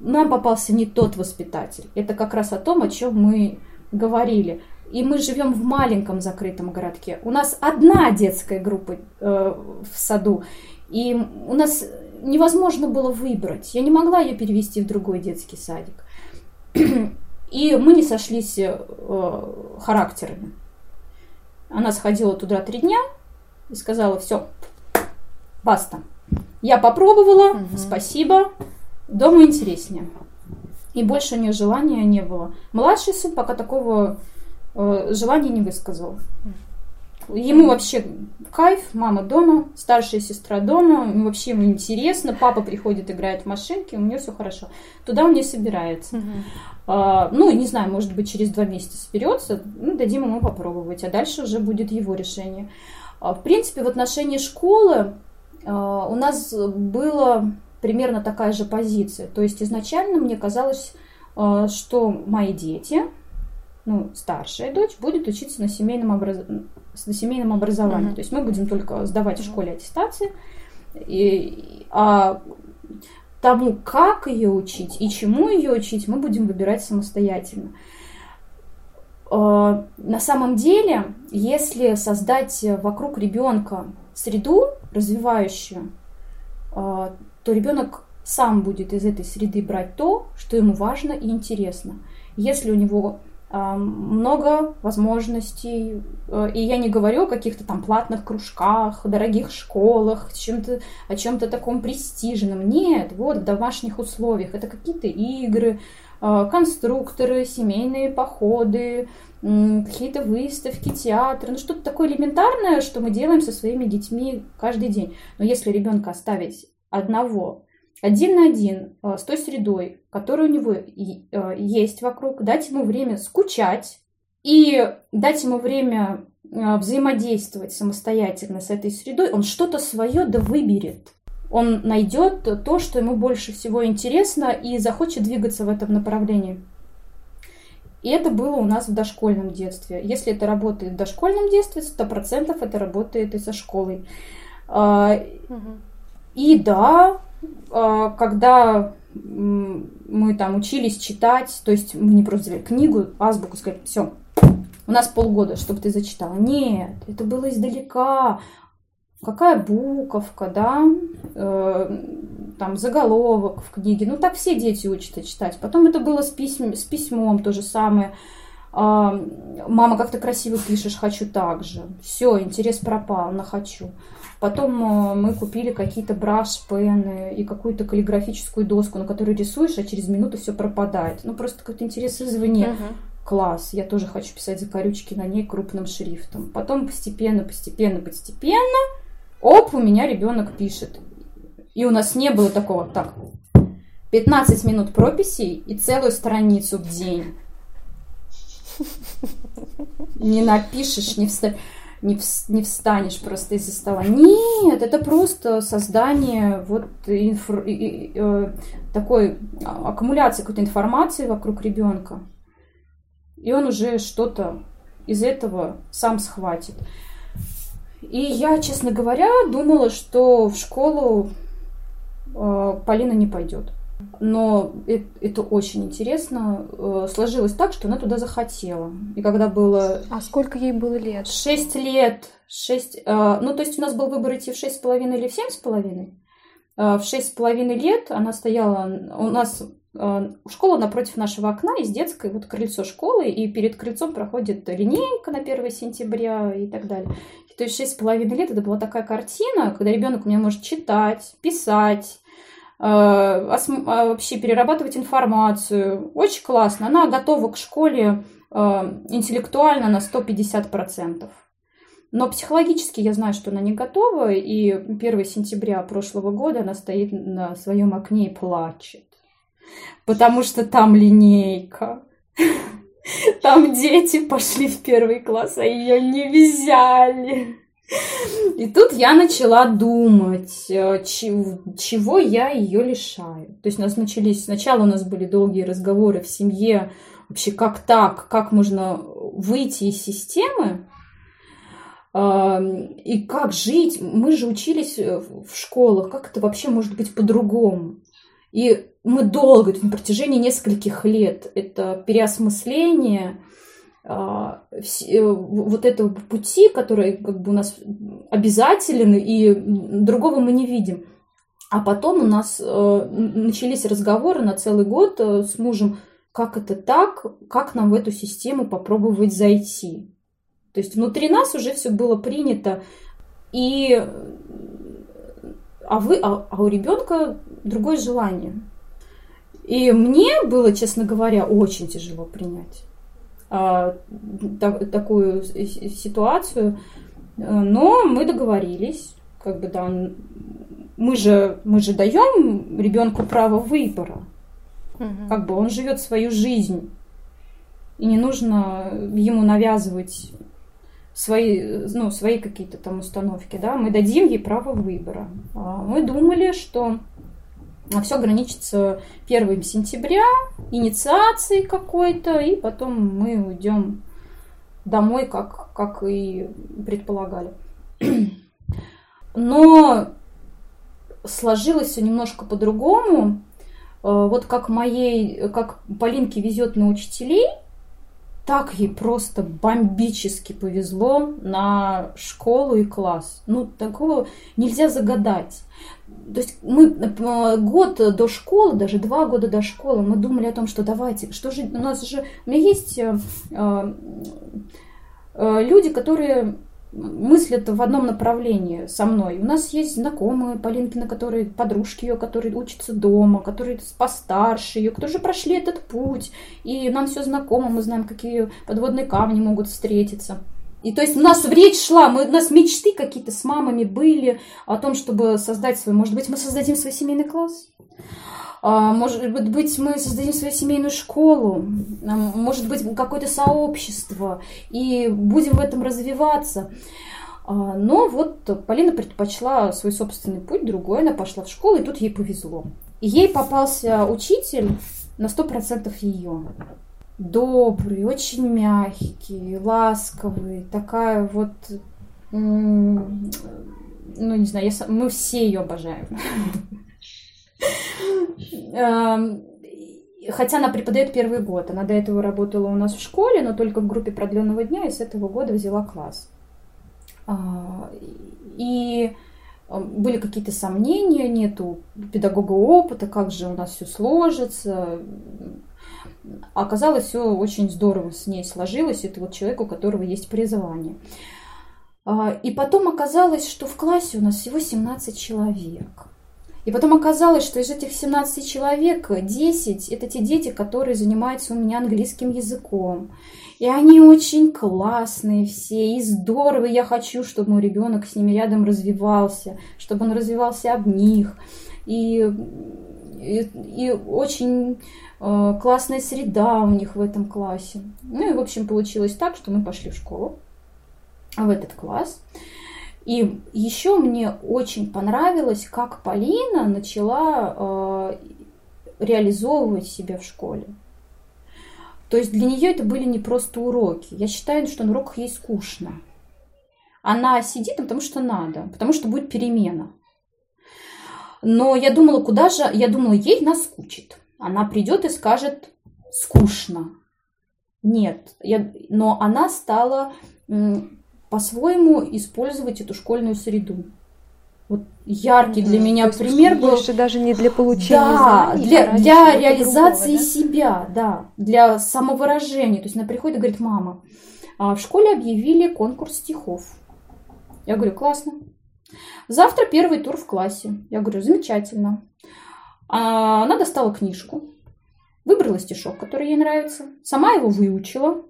нам попался не тот воспитатель. Это как раз о том, о чем мы говорили. И мы живем в маленьком закрытом городке. У нас одна детская группа э, в саду. И у нас невозможно было выбрать. Я не могла ее перевести в другой детский садик. И мы не сошлись э, характерами. Она сходила туда три дня и сказала, все, баста. Я попробовала, угу. спасибо, Дома интереснее. И больше у нее желания не было. Младший сын пока такого э, желание не высказал. Ему вообще кайф, мама дома, старшая сестра дома, вообще ему интересно, папа приходит, играет в машинки, у нее все хорошо. Туда он не собирается. Угу. А, ну, не знаю, может быть, через два месяца соберется, ну, дадим ему попробовать, а дальше уже будет его решение. А, в принципе, в отношении школы а, у нас было примерно такая же позиция. То есть изначально мне казалось, а, что мои дети, ну, старшая дочь, будет учиться на семейном, образ... на семейном образовании. Mm-hmm. То есть мы будем только сдавать в школе аттестации. И, а тому, как ее учить и чему ее учить, мы будем выбирать самостоятельно. А, на самом деле, если создать вокруг ребенка среду развивающую, а, то ребенок сам будет из этой среды брать то, что ему важно и интересно. Если у него а, много возможностей, и я не говорю о каких-то там платных кружках, дорогих школах, чем-то, о чем-то таком престижном. Нет, вот в домашних условиях. Это какие-то игры, а, конструкторы, семейные походы, какие-то выставки, театры, ну что-то такое элементарное, что мы делаем со своими детьми каждый день. Но если ребенка оставить одного, один на один, а, с той средой, которая у него а, есть вокруг, дать ему время скучать и дать ему время взаимодействовать самостоятельно с этой средой, он что-то свое да выберет он найдет то, что ему больше всего интересно и захочет двигаться в этом направлении. И это было у нас в дошкольном детстве. Если это работает в дошкольном детстве, сто процентов это работает и со школой. А, и да, а, когда мы там учились читать, то есть мы не просто взяли книгу, азбуку, сказали, все, у нас полгода, чтобы ты зачитала. Нет, это было издалека какая буковка, да, э, там заголовок в книге. Ну, так все дети учатся читать. Потом это было с, письм, с письмом то же самое. Э, мама, как ты красиво пишешь, хочу так же. Все, интерес пропал на хочу. Потом э, мы купили какие-то браш-пены и какую-то каллиграфическую доску, на которую рисуешь, а через минуту все пропадает. Ну, просто какой-то интерес извне. Uh-huh. Класс, я тоже хочу писать закорючки на ней крупным шрифтом. Потом постепенно, постепенно, постепенно Оп, у меня ребенок пишет. И у нас не было такого, так, 15 минут прописей и целую страницу в день. Не напишешь, не, вста... не, в... не встанешь просто из-за стола. Нет, это просто создание вот инфр... э, такой аккумуляции какой-то информации вокруг ребенка. И он уже что-то из этого сам схватит. И я, честно говоря, думала, что в школу э, Полина не пойдет. Но это, это очень интересно. Э, сложилось так, что она туда захотела. И когда было... А сколько ей было лет? Шесть лет. Шесть... Э, ну, то есть у нас был выбор идти в шесть с половиной или в семь с половиной. Э, в шесть с половиной лет она стояла... У нас школа напротив нашего окна, из детской, вот крыльцо школы, и перед крыльцом проходит линейка на 1 сентября и так далее. То есть шесть с половиной лет это была такая картина, когда ребенок у меня может читать, писать, вообще перерабатывать информацию. Очень классно. Она готова к школе э, интеллектуально на 150%. Но психологически я знаю, что она не готова, и 1 сентября прошлого года она стоит на своем окне и плачет. Потому что там линейка. Там дети пошли в первый класс, а ее не взяли. И тут я начала думать, э, чего я ее лишаю. То есть у нас начались, сначала у нас были долгие разговоры в семье, вообще как так, как можно выйти из системы, и как жить. Мы же учились э, в школах, как это вообще может быть по-другому? И мы долго, на протяжении нескольких лет, это переосмысление вот этого пути, который как бы у нас обязателен, и другого мы не видим. А потом у нас э, начались разговоры на целый год э, с мужем, как это так, как нам в эту систему попробовать зайти. То есть внутри нас уже все было принято, и а вы, а, а у ребенка другое желание. И мне было, честно говоря, очень тяжело принять. А, так, такую ситуацию, но мы договорились, как бы да, мы же мы же даем ребенку право выбора, угу. как бы он живет свою жизнь, и не нужно ему навязывать свои, ну, свои какие-то там установки, да, мы дадим ей право выбора. А мы думали, что все ограничится 1 сентября, инициацией какой-то, и потом мы уйдем домой, как, как и предполагали. Но сложилось все немножко по-другому. Э, вот как моей, как Полинке везет на учителей, так ей просто бомбически повезло на школу и класс. Ну, такого нельзя загадать. То есть мы э, год до школы, даже два года до школы, мы думали о том, что давайте, что же, у нас же, у меня есть э, э, люди, которые мыслят в одном направлении со мной. У нас есть знакомые Полинкина, которые подружки ее, которые учатся дома, которые постарше ее, кто же прошли этот путь. И нам все знакомо, мы знаем, какие подводные камни могут встретиться. И то есть у нас речь шла, мы, у нас мечты какие-то с мамами были о том, чтобы создать свой, может быть, мы создадим свой семейный класс? А, может быть, мы создадим свою семейную школу, может быть, какое-то сообщество, и будем в этом развиваться. А, но вот Полина предпочла свой собственный путь, другой, она пошла в школу, и тут ей повезло. Ей попался учитель на сто процентов ее. Добрый, очень мягкий, ласковый, такая вот, ну не знаю, я, мы все ее обожаем. Эм, хотя она преподает первый год. Она до этого работала у нас в школе, но только в группе продленного дня, и с этого года взяла класс. А, и э, были какие-то сомнения, нету педагога опыта, как же у нас все сложится. Оказалось, все очень здорово с ней сложилось. Это вот человек, у которого есть призвание. А, и потом оказалось, что в классе у нас всего 17 человек. И потом оказалось, что из этих 17 человек 10 это те дети, которые занимаются у меня английским языком. И они очень классные все, и здорово. Я хочу, чтобы мой ребенок с ними рядом развивался, чтобы он развивался об них. И, и, и очень э, классная среда у них в этом классе. Ну и, в общем, получилось так, что мы пошли в школу, в этот класс. И еще мне очень понравилось, как Полина начала э, реализовывать себя в школе. То есть для нее это были не просто уроки. Я считаю, что на уроках ей скучно. Она сидит, потому что надо, потому что будет перемена. Но я думала, куда же... Я думала, ей наскучит. Она придет и скажет скучно. Нет, я... но она стала по-своему использовать эту школьную среду. Вот яркий для меня То пример был. Больше даже не для получения да, знаний, для, а для реализации другого, да? себя, да, для самовыражения. То есть она приходит и говорит, мама, а в школе объявили конкурс стихов. Я говорю, классно. Завтра первый тур в классе. Я говорю, замечательно. А она достала книжку, выбрала стишок, который ей нравится, сама его выучила,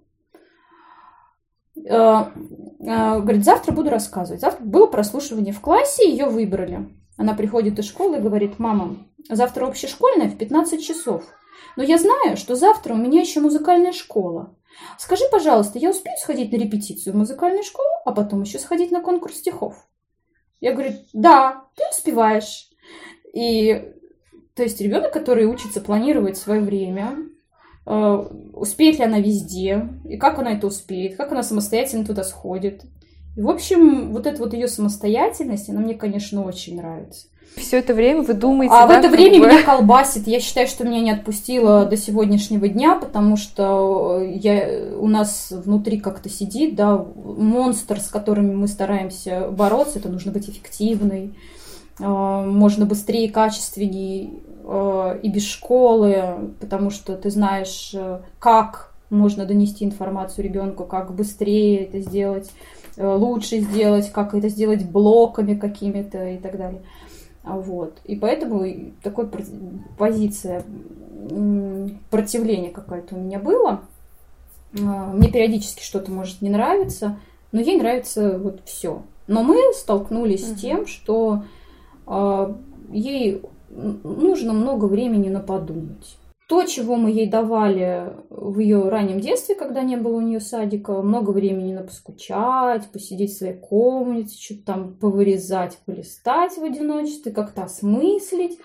Э, э, говорит, завтра буду рассказывать. Завтра было прослушивание в классе, ее выбрали. Она приходит из школы и говорит, мама, завтра общешкольная в 15 часов. Но я знаю, что завтра у меня еще музыкальная школа. Скажи, пожалуйста, я успею сходить на репетицию в музыкальную школу, а потом еще сходить на конкурс стихов? Я говорю, да, ты успеваешь. И то есть ребенок, который учится планировать свое время, Э, успеет ли она везде, и как она это успеет, как она самостоятельно туда сходит. И, в общем, вот эта вот ее самостоятельность, она мне, конечно, очень нравится. Все это время вы думаете, А да, в это время бы... меня колбасит. Я считаю, что меня не отпустило до сегодняшнего дня, потому что я, у нас внутри как-то сидит, да, монстр, с которыми мы стараемся бороться, это нужно быть эффективной, э, можно быстрее, качественнее Э, и без школы, потому что ты знаешь, э, как можно донести информацию ребенку, как быстрее это сделать, э, лучше сделать, как это сделать блоками какими-то и так далее. Вот. И поэтому такой позиция противления какая-то у меня была. Мне периодически что-то может не нравиться, но ей нравится вот все. Но мы столкнулись угу. с тем, что э, ей нужно много времени на подумать. То, чего мы ей давали в ее раннем детстве, когда не было у нее садика, много времени на поскучать, посидеть в своей комнате, что-то там повырезать, полистать в одиночестве, как-то осмыслить.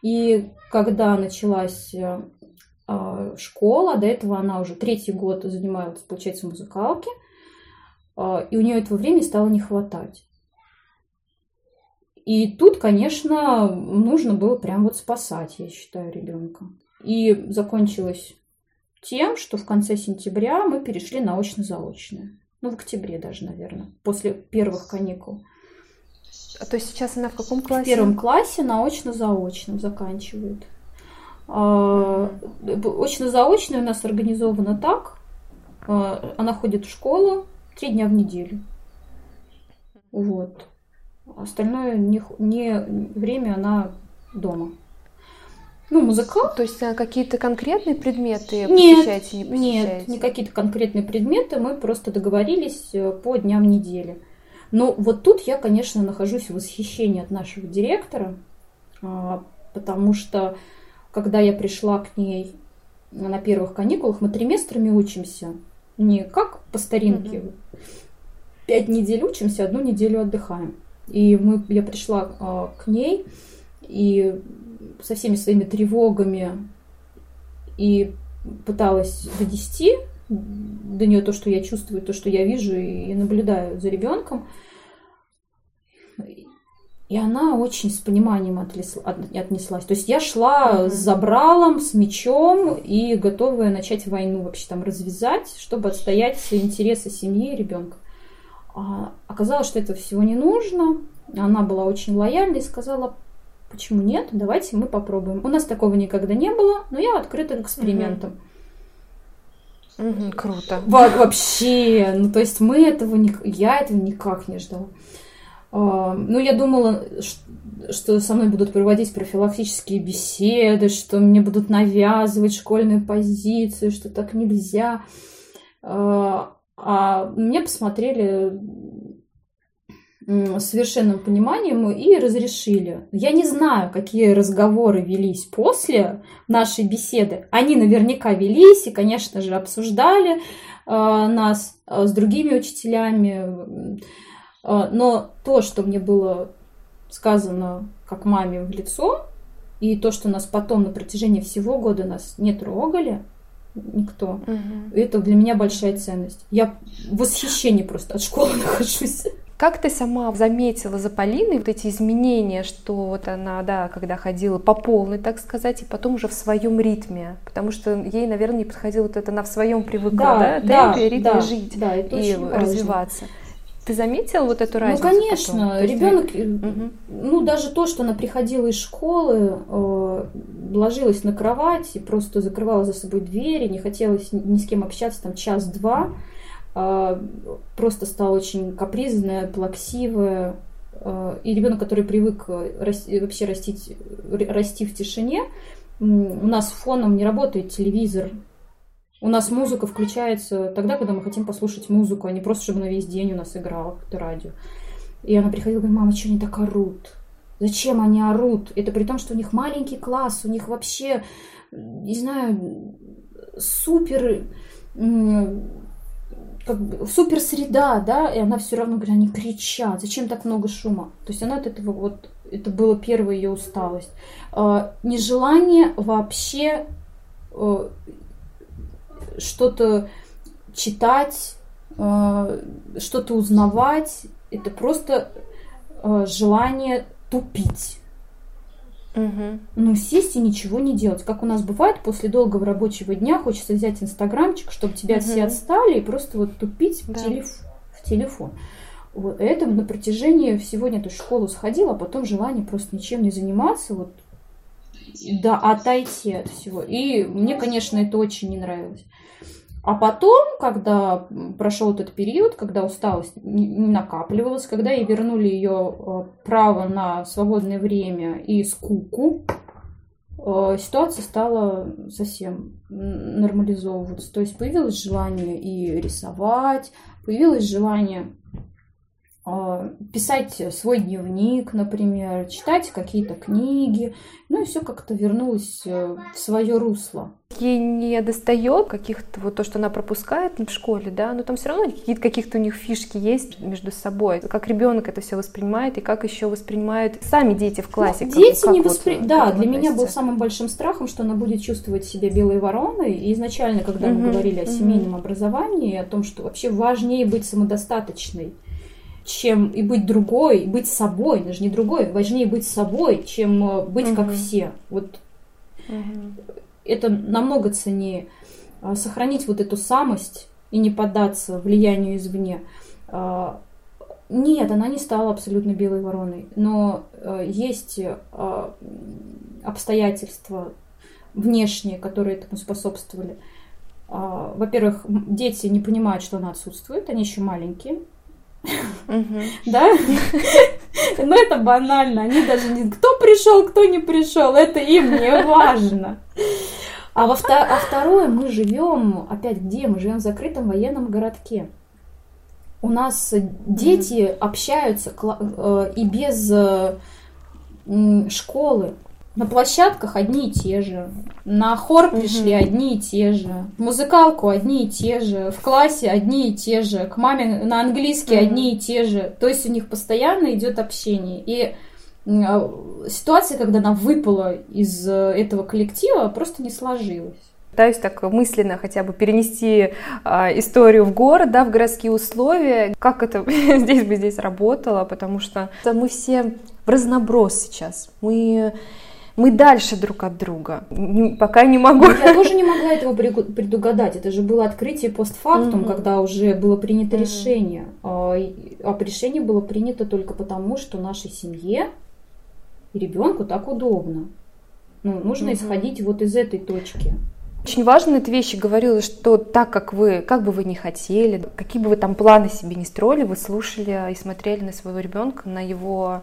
И когда началась э, школа, до этого она уже третий год занималась, получается, в музыкалке, э, и у нее этого времени стало не хватать. И тут, конечно, нужно было прям вот спасать, я считаю, ребенка. И закончилось тем, что в конце сентября мы перешли на очно-заочное. Ну, в октябре даже, наверное, после первых каникул. А то есть сейчас она в каком классе? В первом классе на очно-заочном заканчивает. А, очно-заочное у нас организовано так. А, она ходит в школу три дня в неделю. Вот. Остальное не, не время она дома. Ну, музыкал. То есть а, какие-то конкретные предметы нет, посещаете, не посещаете? Нет, не какие-то конкретные предметы, мы просто договорились э, по дням недели. Но вот тут я, конечно, нахожусь в восхищении от нашего директора, а, потому что когда я пришла к ней на первых каникулах, мы триместрами учимся, не как по старинке, пять недель учимся, одну неделю отдыхаем. И мы, я пришла а, к ней и со всеми своими тревогами и пыталась донести до нее то, что я чувствую, то, что я вижу и наблюдаю за ребенком. И она очень с пониманием отнеслась. То есть я шла mm-hmm. с забралом, с мечом и готовая начать войну вообще там развязать, чтобы отстоять интересы семьи и ребенка. А оказалось, что этого всего не нужно. Она была очень лояльна и сказала, почему нет, давайте мы попробуем. У нас такого никогда не было, но я открыта к экспериментам. Угу. Угу, круто. Во вообще, ну то есть мы этого, не, я этого никак не ждала. Uh, ну, я думала, что со мной будут проводить профилактические беседы, что мне будут навязывать школьную позицию, что так нельзя. Uh, а мне посмотрели совершенным пониманием и разрешили. Я не знаю, какие разговоры велись после нашей беседы. Они наверняка велись и, конечно же, обсуждали э, нас э, с другими учителями. Э, но то, что мне было сказано как маме в лицо, и то, что нас потом на протяжении всего года нас не трогали, никто. Угу. Это для меня большая ценность. Я в восхищении просто от школы нахожусь. Как ты сама заметила за Полиной вот эти изменения, что вот она, да, когда ходила по полной, так сказать, и потом уже в своем ритме? Потому что ей, наверное, не подходило вот это, она в своем привыкла, да, да, темпе, ритме да, жить да, и развиваться. Ты заметила вот эту разницу? Ну, конечно, ребенок, угу. ну, даже то, что она приходила из школы, э, ложилась на кровать и просто закрывала за собой двери, не хотелось ни с кем общаться там час-два, э, просто стала очень капризная, плаксивая. Э, и ребенок, который привык расти, вообще растить, расти в тишине, у нас фоном не работает телевизор, у нас музыка включается тогда, когда мы хотим послушать музыку, а не просто, чтобы на весь день у нас играло какое-то радио. И она приходила и говорит, мама, что они так орут? Зачем они орут? Это при том, что у них маленький класс, у них вообще, не знаю, супер, как бы, супер среда, да, и она все равно говорит, они кричат, зачем так много шума? То есть она от этого вот, это было первая ее усталость. А, нежелание вообще э, что-то читать, э, что-то узнавать. Это просто э, желание тупить. Угу. Ну, сесть и ничего не делать. Как у нас бывает, после долгого рабочего дня хочется взять инстаграмчик, чтобы тебя угу. все отстали, и просто вот тупить да. в, телеф... в телефон. Вот. Это на протяжении всего дня. То есть в школу сходила, а потом желание просто ничем не заниматься, вот да, отойти от всего. И мне, конечно, это очень не нравилось. А потом, когда прошел этот период, когда усталость не накапливалась, когда ей вернули ее э, право на свободное время и скуку, э, ситуация стала совсем нормализовываться. То есть появилось желание и рисовать, появилось желание писать свой дневник, например, читать какие-то книги, ну и все как-то вернулось э, в свое русло. Ей не достает каких-то вот то, что она пропускает в школе, да, но там все равно какие-то каких-то у них фишки есть между собой. Как ребенок это все воспринимает и как еще воспринимают сами дети в классе. Ну, дети как, не воспринимают. Вот, да, для меня был самым большим страхом, что она будет чувствовать себя белой вороной. И изначально, когда угу, мы говорили о семейном угу. образовании, о том, что вообще важнее быть самодостаточной чем и быть другой, и быть собой, даже не другой, важнее быть собой, чем э, быть угу. как все. Вот угу. это намного ценнее. А, сохранить вот эту самость и не поддаться влиянию извне. А, нет, она не стала абсолютно белой вороной, но э, есть э, обстоятельства внешние, которые этому способствовали. А, во-первых, дети не понимают, что она отсутствует, они еще маленькие, да? Ну, это банально. Они даже не... Кто пришел, кто не пришел, это им не важно. А, во втор... а второе, мы живем, опять где? Мы живем в закрытом военном городке. У нас дети общаются э, и без э, школы. На площадках одни и те же. На хор пришли угу. одни и те же. В музыкалку одни и те же. В классе одни и те же. К маме на английский угу. одни и те же. То есть у них постоянно идет общение. И а, ситуация, когда она выпала из э, этого коллектива, просто не сложилась пытаюсь так мысленно хотя бы перенести э, историю в город, да, в городские условия, как это здесь бы здесь работало, потому что мы все в разноброс сейчас. Мы мы дальше друг от друга. Не, пока не могу. Я тоже не могла этого предугадать. Это же было открытие постфактум, mm-hmm. когда уже было принято mm-hmm. решение. А, а решение было принято только потому, что нашей семье и ребенку так удобно. Ну, нужно mm-hmm. исходить вот из этой точки. Очень важно эта вещи говорила, что так как вы, как бы вы ни хотели, какие бы вы там планы себе не строили, вы слушали и смотрели на своего ребенка, на его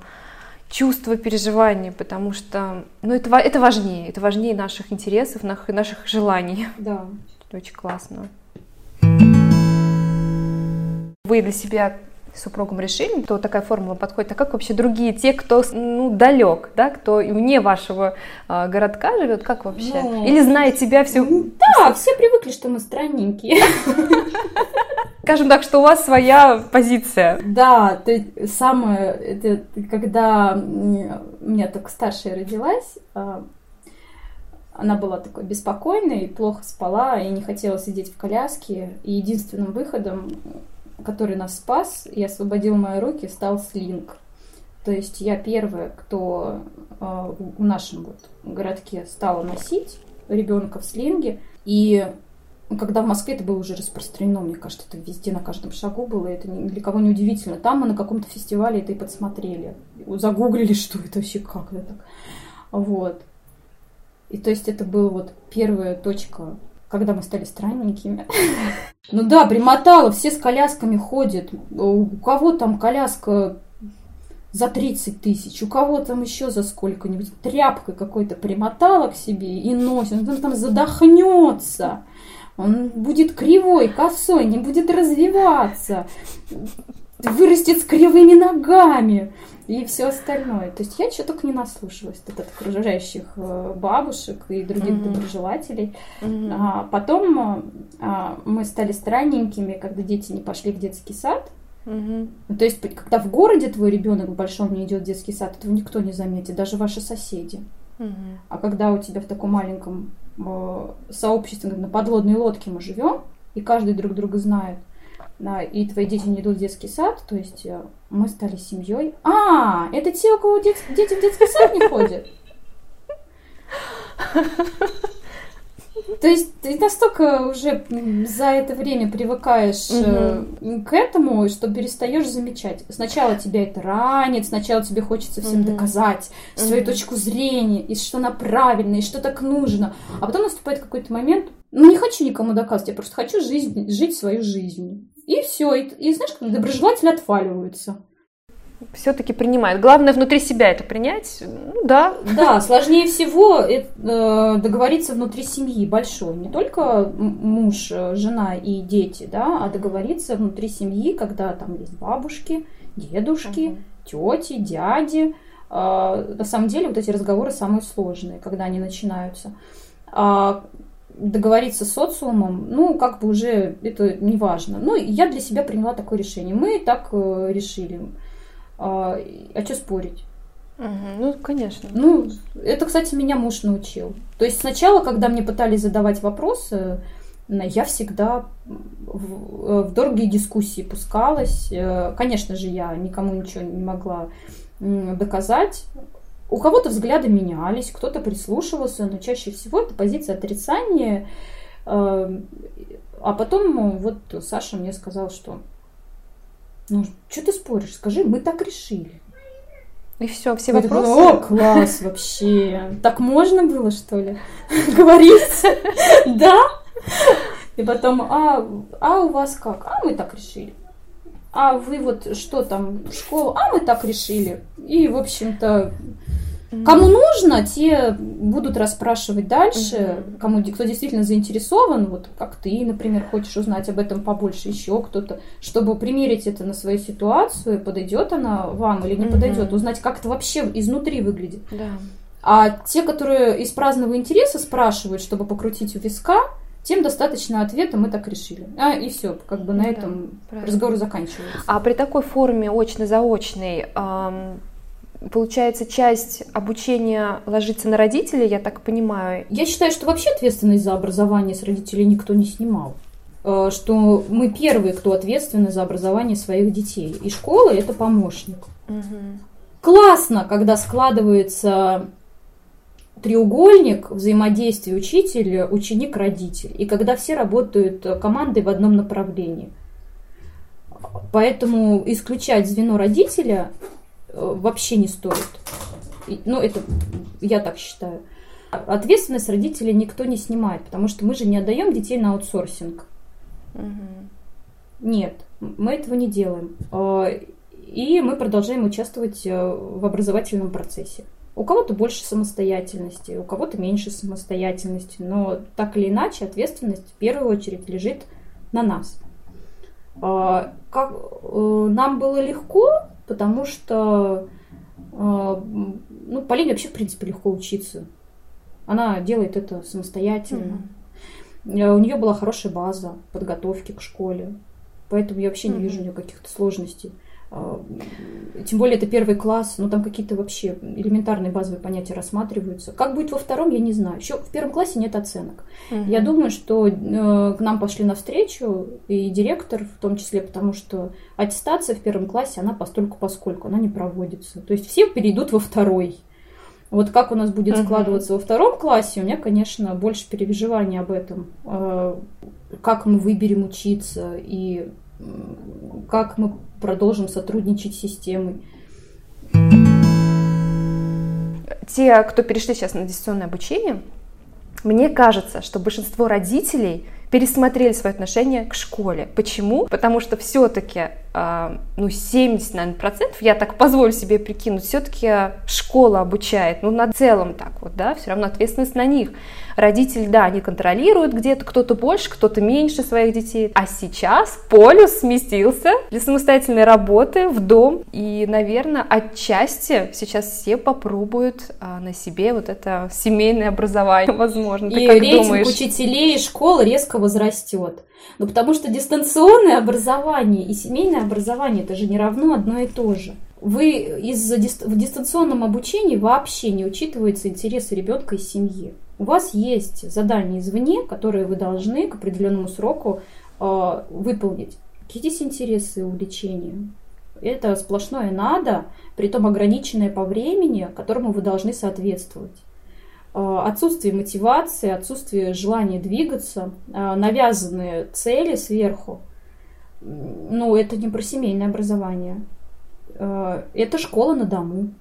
чувства, переживания, потому что ну, это, это важнее, это важнее наших интересов, наших, желаний. Да. Это очень классно. Вы для себя с супругом решили, то такая формула подходит, а как вообще другие, те, кто ну, далек, да, кто вне вашего э, городка живет, как вообще? Ну, Или зная тебя все? Да, все привыкли, что мы странненькие. Скажем так, что у вас своя позиция. Да, то самое, это когда у меня только старшая родилась, а, она была такой беспокойной, плохо спала и не хотела сидеть в коляске. И единственным выходом, который нас спас и освободил мои руки, стал слинг. То есть я первая, кто э, в нашем вот городке стала носить ребенка в слинге. И когда в Москве это было уже распространено, мне кажется, это везде, на каждом шагу было, это ни для кого не удивительно. Там мы на каком-то фестивале это и подсмотрели, загуглили, что это вообще, как это так. Вот. И то есть это была вот первая точка, когда мы стали странненькими. Ну да, примотала, все с колясками ходят. У кого там коляска за 30 тысяч, у кого там еще за сколько-нибудь тряпкой какой-то примотала к себе и носит, он там задохнется он будет кривой, косой, не будет развиваться, вырастет с кривыми ногами и все остальное. То есть я что только не наслушалась от окружающих э, бабушек и других mm-hmm. доброжелателей. Mm-hmm. А, потом а, мы стали странненькими, когда дети не пошли в детский сад. Mm-hmm. То есть, когда в городе твой ребенок в большом не идет в детский сад, этого никто не заметит, даже ваши соседи. А когда у тебя в таком маленьком Э, сообществе, на подводной лодке мы живем, и каждый друг друга знает, и твои дети не идут в детский сад, то есть э, мы стали семьей. А, это те, у кого дет... дети в детский сад не ходят? То есть ты настолько уже за это время привыкаешь угу. к этому, что перестаешь замечать. Сначала тебя это ранит, сначала тебе хочется всем угу. доказать свою угу. точку зрения, и что она правильная, и что так нужно. А потом наступает какой-то момент, ну не хочу никому доказывать, я просто хочу жизнь, жить свою жизнь. И все. И, и знаешь, как доброжелатели отваливаются. Все-таки принимают. Главное внутри себя это принять. Ну да. Да, сложнее всего э, договориться внутри семьи большой. Не только муж, жена и дети, да, а договориться внутри семьи, когда там есть бабушки, дедушки, угу. тети, дяди. А, на самом деле вот эти разговоры самые сложные, когда они начинаются. А договориться с социумом, ну, как бы уже это не важно. Ну, я для себя приняла такое решение. Мы так э, решили. А, а что спорить? Угу, ну, конечно. Ну, это, кстати, меня муж научил. То есть сначала, когда мне пытались задавать вопросы, я всегда в, в долгие дискуссии пускалась. Э, конечно же, я никому ничего не могла доказать. У кого-то взгляды менялись, кто-то прислушивался, но чаще всего это позиция отрицания. Э, а потом вот Саша мне сказал, что ну, что ты споришь? Скажи, мы так решили. И все, все вопросы. Такой, О, класс вообще. Так можно было, что ли, говорить? Да? И потом, а, а у вас как? А мы так решили. А вы вот что там, школу? А мы так решили. И, в общем-то, Кому нужно, те будут расспрашивать дальше, угу. кому кто действительно заинтересован, вот как ты, например, хочешь узнать об этом побольше, еще кто-то, чтобы примерить это на свою ситуацию, подойдет она вам или не угу. подойдет, узнать, как это вообще изнутри выглядит. Да. А те, которые из праздного интереса спрашивают, чтобы покрутить у виска, тем достаточно ответа, мы так решили. А, и все, как бы на да, этом правильно. разговор заканчивается. А при такой форме очно-заочной эм, получается, часть обучения ложится на родителей, я так понимаю. Я считаю, что вообще ответственность за образование с родителей никто не снимал. Э, что мы первые, кто ответственны за образование своих детей. И школа это помощник. Угу. Классно, когда складывается треугольник взаимодействия учитель, ученик, родитель. И когда все работают командой в одном направлении. Поэтому исключать звено родителя Э, вообще не стоит. Ну, это я так считаю. Ответственность родителей никто не снимает, потому что мы же не отдаем детей на аутсорсинг. Угу. Нет, мы этого не делаем. Э, и мы продолжаем участвовать э, в образовательном процессе. У кого-то больше самостоятельности, у кого-то меньше самостоятельности, но так или иначе ответственность в первую очередь лежит на нас. Как, нам было легко потому что э, ну, Полине вообще, в принципе, легко учиться. Она делает это самостоятельно. Mm-hmm. У нее была хорошая база подготовки к школе. Поэтому я вообще mm-hmm. не вижу у нее каких-то сложностей. А, тем более это первый класс, ну там какие-то вообще элементарные базовые понятия рассматриваются. Как будет во втором, я не знаю. Еще в первом классе нет оценок. Угу. Я думаю, что э, к нам пошли навстречу и директор в том числе, потому что аттестация в первом классе, она постольку поскольку, она не проводится. То есть все перейдут во второй. Вот как у нас будет uh складываться во втором классе, у меня, конечно, больше переживаний об этом. Э, как мы выберем учиться и как мы продолжим сотрудничать с системой. Те, кто перешли сейчас на дистанционное обучение, мне кажется, что большинство родителей пересмотрели свое отношение к школе. Почему? Потому что все-таки, ну, 70, наверное, процентов, я так позволю себе прикинуть, все-таки школа обучает, ну, на целом так вот, да, все равно ответственность на них. Родители, да, они контролируют где-то, кто-то больше, кто-то меньше своих детей. А сейчас полюс сместился для самостоятельной работы в дом. И, наверное, отчасти сейчас все попробуют а, на себе вот это семейное образование, возможно. Ты и как рейтинг думаешь? учителей школы резко возрастет. Ну, потому что дистанционное образование и семейное образование это же не равно одно и то же. Вы из в дистанционном обучении вообще не учитываются интересы ребенка и семьи. У вас есть задания извне, которые вы должны к определенному сроку э, выполнить. Какие здесь интересы и увлечения? Это сплошное надо, при том ограниченное по времени, которому вы должны соответствовать. Э, отсутствие мотивации, отсутствие желания двигаться, э, навязанные цели сверху. Ну, это не про семейное образование. Э, это школа на дому.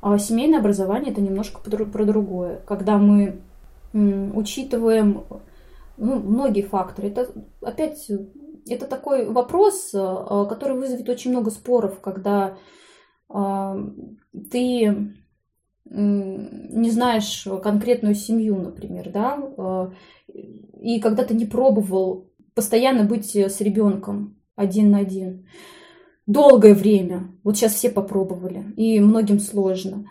А семейное образование это немножко про другое. Когда мы учитываем ну, многие факторы. Это опять это такой вопрос, э, который вызовет очень много споров, когда ты не знаешь конкретную семью, например, да, и когда ты не пробовал постоянно быть с ребенком один на один, долгое время, вот сейчас все попробовали, и многим сложно,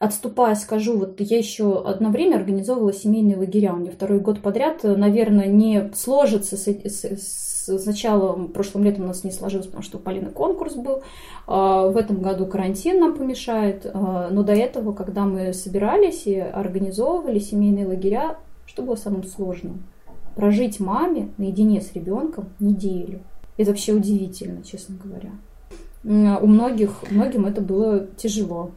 Отступая, скажу, вот я еще одно время организовывала семейные лагеря. У меня второй год подряд, наверное, не сложится с, с, с, сначала прошлым летом у нас не сложилось, потому что у Полины конкурс был. А, в этом году карантин нам помешает. А, но до этого, когда мы собирались и организовывали семейные лагеря, что было самым сложным? Прожить маме наедине с ребенком неделю. Это вообще удивительно, честно говоря. У многих, многим это было тяжело.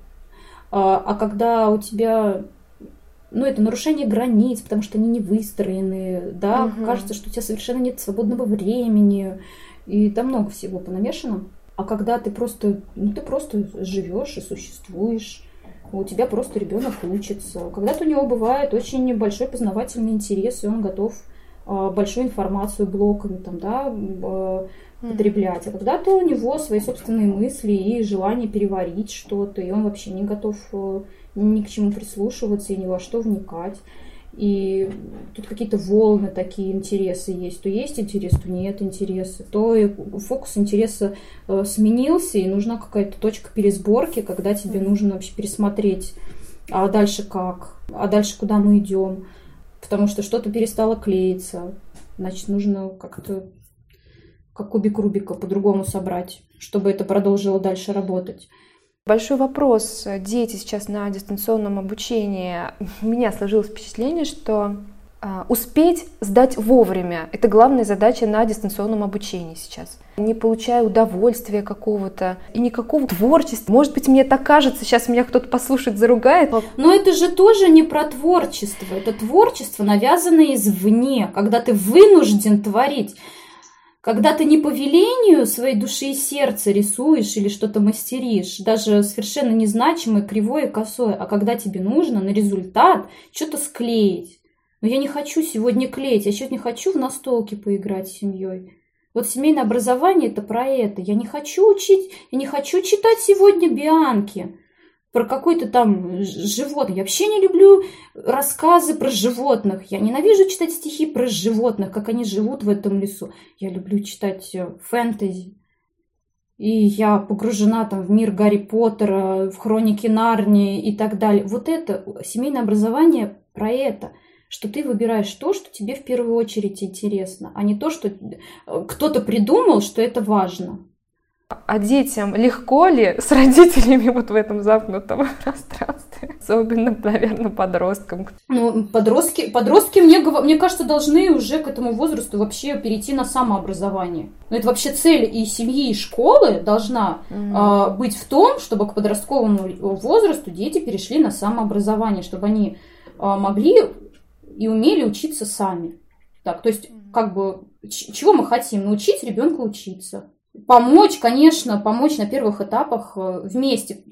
А, а когда у тебя ну, это нарушение границ, потому что они не выстроены, да, угу. кажется, что у тебя совершенно нет свободного времени, и там много всего понамешано. А когда ты просто, ну, ты просто живешь и существуешь, у тебя просто ребенок учится. Когда-то у него бывает очень большой познавательный интерес, и он готов большую информацию блоками там, да, а, потреблять. А когда-то у него свои собственные мысли и желание переварить что-то, и он вообще не готов э, ни к чему прислушиваться и ни во что вникать. И тут какие-то волны такие интересы есть. То есть интерес, то нет интереса. То фокус интереса э, сменился, и нужна какая-то точка пересборки, когда тебе нужно вообще пересмотреть, а дальше как, а дальше куда мы идем. Потому что что-то перестало клеиться. Значит, нужно как-то как кубик Рубика по-другому собрать, чтобы это продолжило дальше работать. Большой вопрос. Дети сейчас на дистанционном обучении. У меня сложилось впечатление, что успеть сдать вовремя – это главная задача на дистанционном обучении сейчас. Не получая удовольствия какого-то и никакого творчества. Может быть, мне так кажется, сейчас меня кто-то послушает, заругает. Но это же тоже не про творчество. Это творчество, навязанное извне, когда ты вынужден творить. Когда ты не по велению своей души и сердца рисуешь или что-то мастеришь, даже совершенно незначимое, кривое косое, а когда тебе нужно на результат что-то склеить. Но я не хочу сегодня клеить, я сегодня хочу в настолки поиграть с семьей. Вот семейное образование это про это. Я не хочу учить, я не хочу читать сегодня Бианки про какой-то там животное. Я вообще не люблю рассказы про животных. Я ненавижу читать стихи про животных, как они живут в этом лесу. Я люблю читать э, фэнтези. И я погружена там в мир Гарри Поттера, в хроники Нарнии и так далее. Вот это семейное образование про это что ты выбираешь то, что тебе в первую очередь интересно, а не то, что э, кто-то придумал, что это важно. А детям легко ли с родителями вот в этом замкнутом пространстве? Особенно, наверное, подросткам. Ну, подростки, подростки мне, мне кажется, должны уже к этому возрасту вообще перейти на самообразование. Но это вообще цель и семьи, и школы должна mm-hmm. а, быть в том, чтобы к подростковому возрасту дети перешли на самообразование, чтобы они а, могли и умели учиться сами. Так, то есть, как бы, чего мы хотим? Научить ребенка учиться Помочь, конечно, помочь на первых этапах э, вместе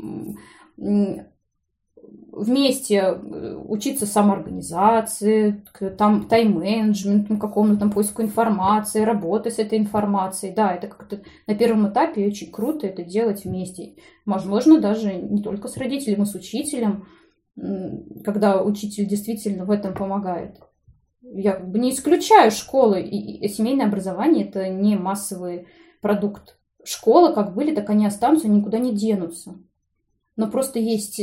вместе э, учиться самоорганизации, там тайм-менеджменту какому-то там поиску информации, работы с этой информацией. Да, это как-то на первом этапе очень круто это делать вместе. Возможно, даже не только с родителем, а с учителем, когда учитель действительно в этом помогает. Я как бы не исключаю школы, и семейное образование это не массовые продукт. Школы как были, так они останутся, никуда не денутся. Но просто есть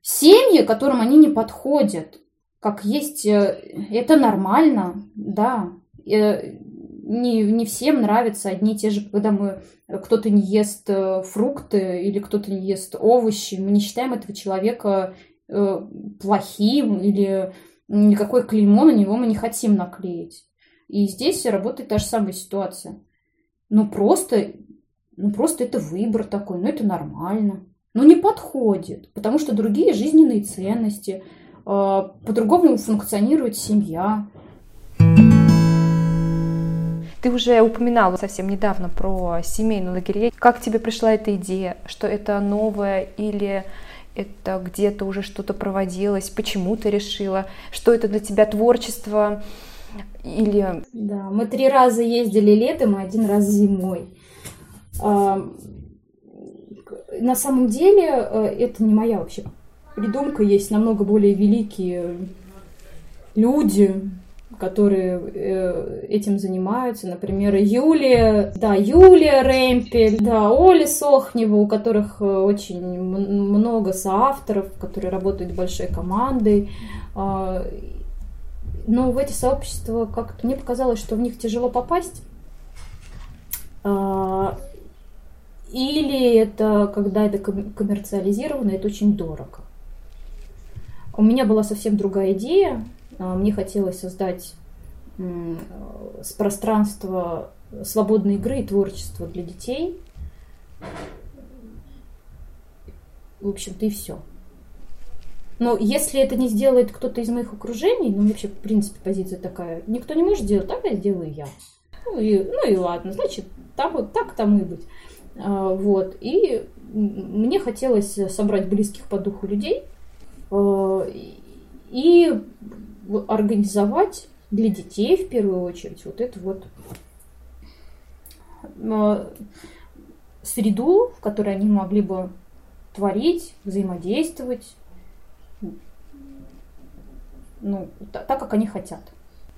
семьи, которым они не подходят. Как есть, э, это нормально, да. Э, не, не всем нравятся одни и те же, когда мы кто-то не ест э, фрукты или кто-то не ест овощи. Мы не считаем этого человека плохим или никакой клеймо на него мы не хотим наклеить. И здесь работает та же самая ситуация ну просто, ну просто это выбор такой, ну это нормально. Но не подходит, потому что другие жизненные ценности, а, по-другому функционирует семья. Ты уже упоминала совсем недавно про семейные лагеря. Как тебе пришла эта идея, что это новое или это где-то уже что-то проводилось? Почему ты решила? Что это для тебя творчество? Или... Да, мы три раза ездили летом и один раз зимой. А, на самом деле это не моя вообще придумка, есть намного более великие люди, которые э, этим занимаются. Например, Юлия, да, Юлия Ремпель, да, Оля Сохнева, у которых э, очень много соавторов, которые работают большой командой. Э, но в эти сообщества как-то мне показалось, что в них тяжело попасть. Э, или это, когда это коммерциализировано, это очень дорого. У меня была совсем другая идея. А, мне хотелось создать пространство свободной игры и творчества для детей. В общем-то и все. Но если это не сделает кто-то из моих окружений, ну, вообще, в принципе, позиция такая, никто не может сделать, так я сделаю я. Ну и, ну и ладно, значит, там вот так тому и быть. А, вот. И мне хотелось собрать близких по духу людей а, и организовать для детей в первую очередь вот эту вот а, среду, в которой они могли бы творить, взаимодействовать, ну, так, как они хотят.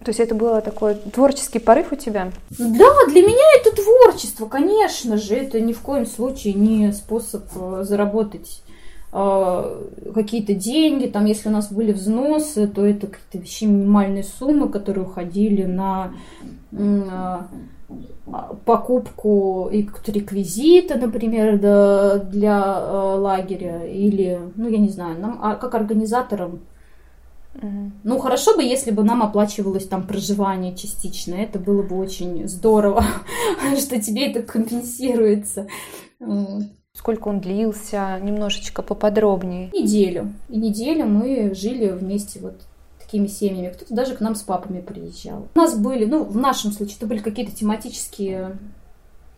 То есть это был такой творческий порыв у тебя? Да, для меня это творчество, конечно же. Это ни в коем случае не способ э, заработать э, какие-то деньги. Там, если у нас были взносы, то это какие-то вообще минимальные суммы, которые уходили на э, покупку реквизита, например, для лагеря. Или, ну, я не знаю, нам, а как организаторам ну, хорошо бы, если бы нам оплачивалось там проживание частично. Это было бы очень здорово, что тебе это компенсируется. Сколько он длился? Немножечко поподробнее. Неделю. И неделю мы жили вместе вот такими семьями. Кто-то даже к нам с папами приезжал. У нас были, ну, в нашем случае, это были какие-то тематические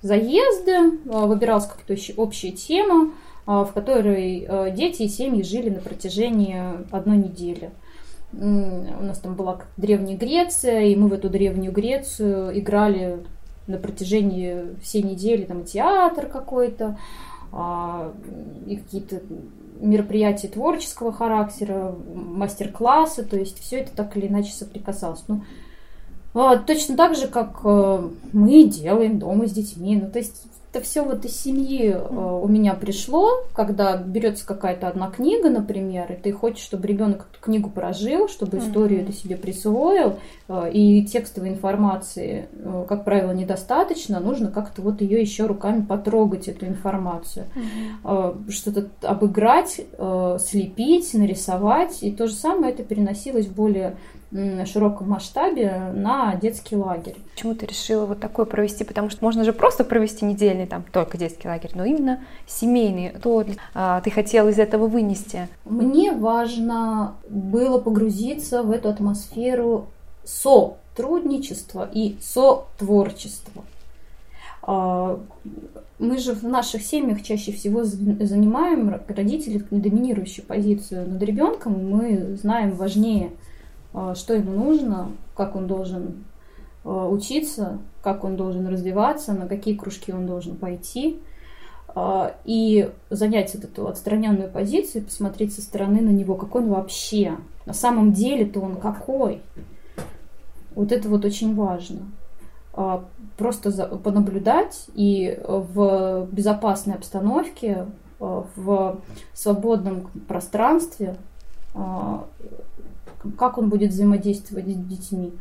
заезды, а, выбиралась какая-то общая тема, а, в которой а, дети и семьи жили на протяжении одной недели у нас там была Древняя Греция, и мы в эту Древнюю Грецию играли на протяжении всей недели, там театр какой-то, и какие-то мероприятия творческого характера, мастер-классы, то есть все это так или иначе соприкасалось. Ну, а, точно так же, как э, мы делаем дома с детьми. Ну, то есть это все вот из семьи э, у меня пришло, когда берется какая-то одна книга, например, и ты хочешь, чтобы ребенок эту книгу прожил, чтобы историю это себе присвоил, э, и текстовой информации, э, как правило, недостаточно, нужно как-то вот ее еще руками потрогать, эту информацию, что-то обыграть, слепить, нарисовать, и то же самое это переносилось более широком масштабе на детский лагерь. Почему ты решила вот такое провести? Потому что можно же просто провести недельный там только детский лагерь, но именно семейный. То а, ты хотела из этого вынести? Мне важно было погрузиться в эту атмосферу сотрудничества и сотворчества. А, мы же в наших семьях чаще всего занимаем родители доминирующую позицию над ребенком. Мы знаем важнее а, что ему нужно, как он должен а, учиться, как он должен развиваться, на какие кружки он должен пойти. А, и занять вот эту отстраненную позицию, посмотреть со стороны на него, какой он вообще. На самом деле-то он какой. Вот это вот очень важно. Просто понаблюдать и в безопасной обстановке, в свободном пространстве как он будет взаимодействовать с детьми,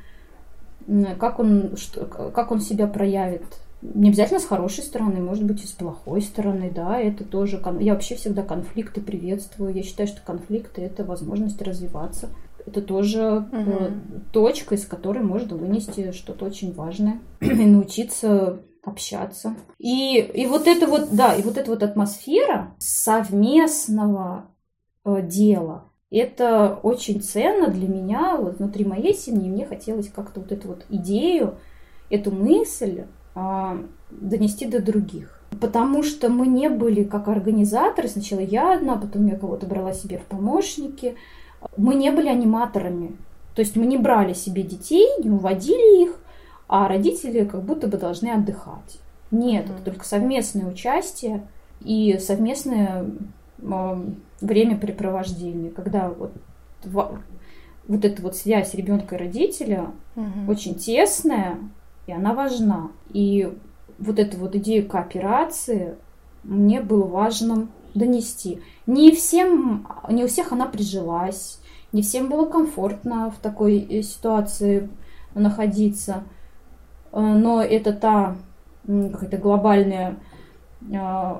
как он, что, как он себя проявит. Не обязательно с хорошей стороны, может быть и с плохой стороны, да, это тоже, я вообще всегда конфликты приветствую, я считаю, что конфликты это возможность развиваться, это тоже угу. точка, из которой можно вынести что-то очень важное и научиться общаться. И, и вот это вот, да, и вот эта вот атмосфера совместного э, дела, это очень ценно для меня, вот внутри моей семьи, мне хотелось как-то вот эту вот идею, эту мысль а, донести до других. Потому что мы не были как организаторы, сначала я одна, потом я кого-то брала себе в помощники, мы не были аниматорами. То есть мы не брали себе детей, не уводили их, а родители как будто бы должны отдыхать. Нет, mm-hmm. это только совместное участие и совместное времяпрепровождение, когда вот, вот эта вот связь ребенка и родителя угу. очень тесная, и она важна. И вот эту вот идею кооперации мне было важным донести. Не всем, не у всех она прижилась, не всем было комфортно в такой э, ситуации находиться, э, но это та какая-то глобальная э,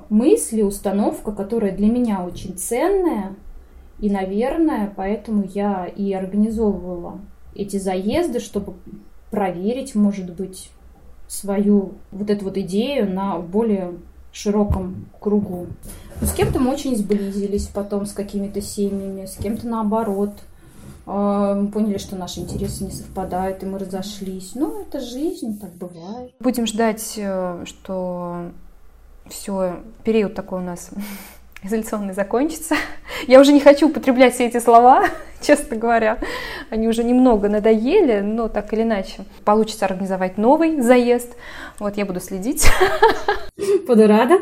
мысль и установка, которая для меня очень ценная, и, наверное, поэтому я и организовывала эти заезды, чтобы проверить, может быть, свою вот эту вот идею на более широком кругу. Но с кем-то мы очень сблизились потом с какими-то семьями, с кем-то наоборот. А, мы поняли, что наши интересы не совпадают, и мы разошлись. Ну, это жизнь, так бывает. Будем ждать, э, что все, период такой у нас изоляционный закончится. Я уже не хочу употреблять все эти слова, честно говоря. Они уже немного надоели, но так или иначе. Получится организовать новый заезд. Вот я буду следить. Буду рада.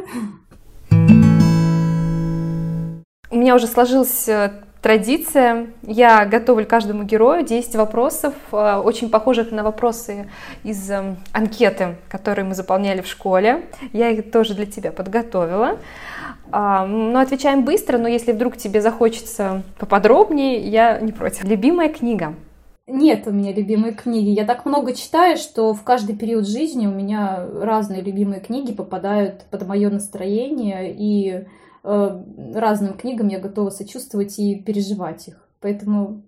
У меня уже сложился традиция. Я готовлю каждому герою 10 вопросов, э, очень похожих на вопросы из э, анкеты, которые мы заполняли в школе. Я их тоже для тебя подготовила. А, ну, отвечаем быстро, но если вдруг тебе захочется поподробнее, я не против. Любимая книга? Нет у меня любимой книги. Я так много читаю, что в каждый период жизни у меня разные любимые книги попадают под мое настроение и разным книгам я готова сочувствовать и переживать их. Поэтому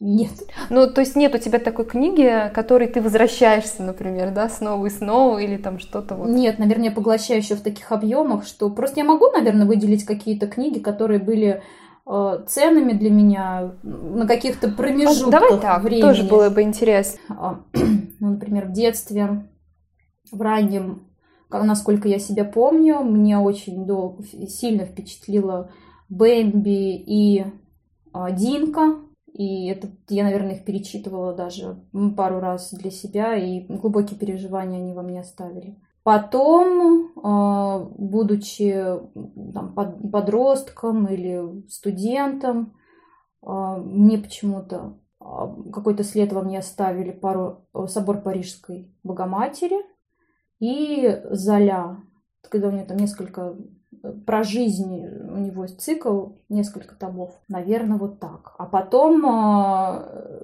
нет. Ну, то есть нет у тебя такой книги, которой ты возвращаешься, например, да, снова и снова, или там что-то вот? Нет, наверное, я поглощаю еще в таких объемах, что просто я могу, наверное, выделить какие-то книги, которые были э, ценными для меня на каких-то промежутках Давай так, времени. тоже было бы интересно. А, ну, например, в детстве, в раннем насколько я себя помню, мне очень долго, сильно впечатлила Бэмби и а, Динка. И это я, наверное, их перечитывала даже пару раз для себя, и глубокие переживания они во мне оставили. Потом, а, будучи там, подростком или студентом, а, мне почему-то какой-то след во мне оставили пару собор Парижской Богоматери – и Золя, когда у него там несколько э, про жизнь у него цикл, несколько томов. Наверное, вот так. А потом э,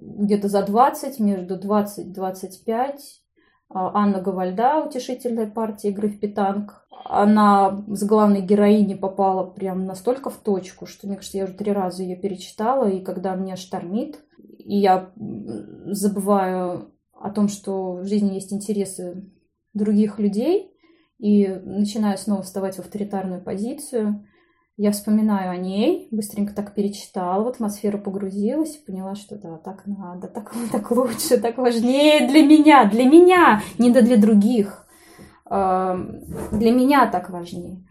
где-то за 20, между 20 и 25, Анна Гавальда, утешительная партия игры в питанг. Она с главной героини попала прям настолько в точку, что, мне кажется, я уже три раза ее перечитала, и когда меня штормит, и я забываю о том, что в жизни есть интересы других людей и начинаю снова вставать в авторитарную позицию, я вспоминаю о ней, быстренько так перечитала, в атмосферу погрузилась и поняла, что да, так надо, так, так лучше, так важнее для меня, для меня, не для других. Для меня так важнее.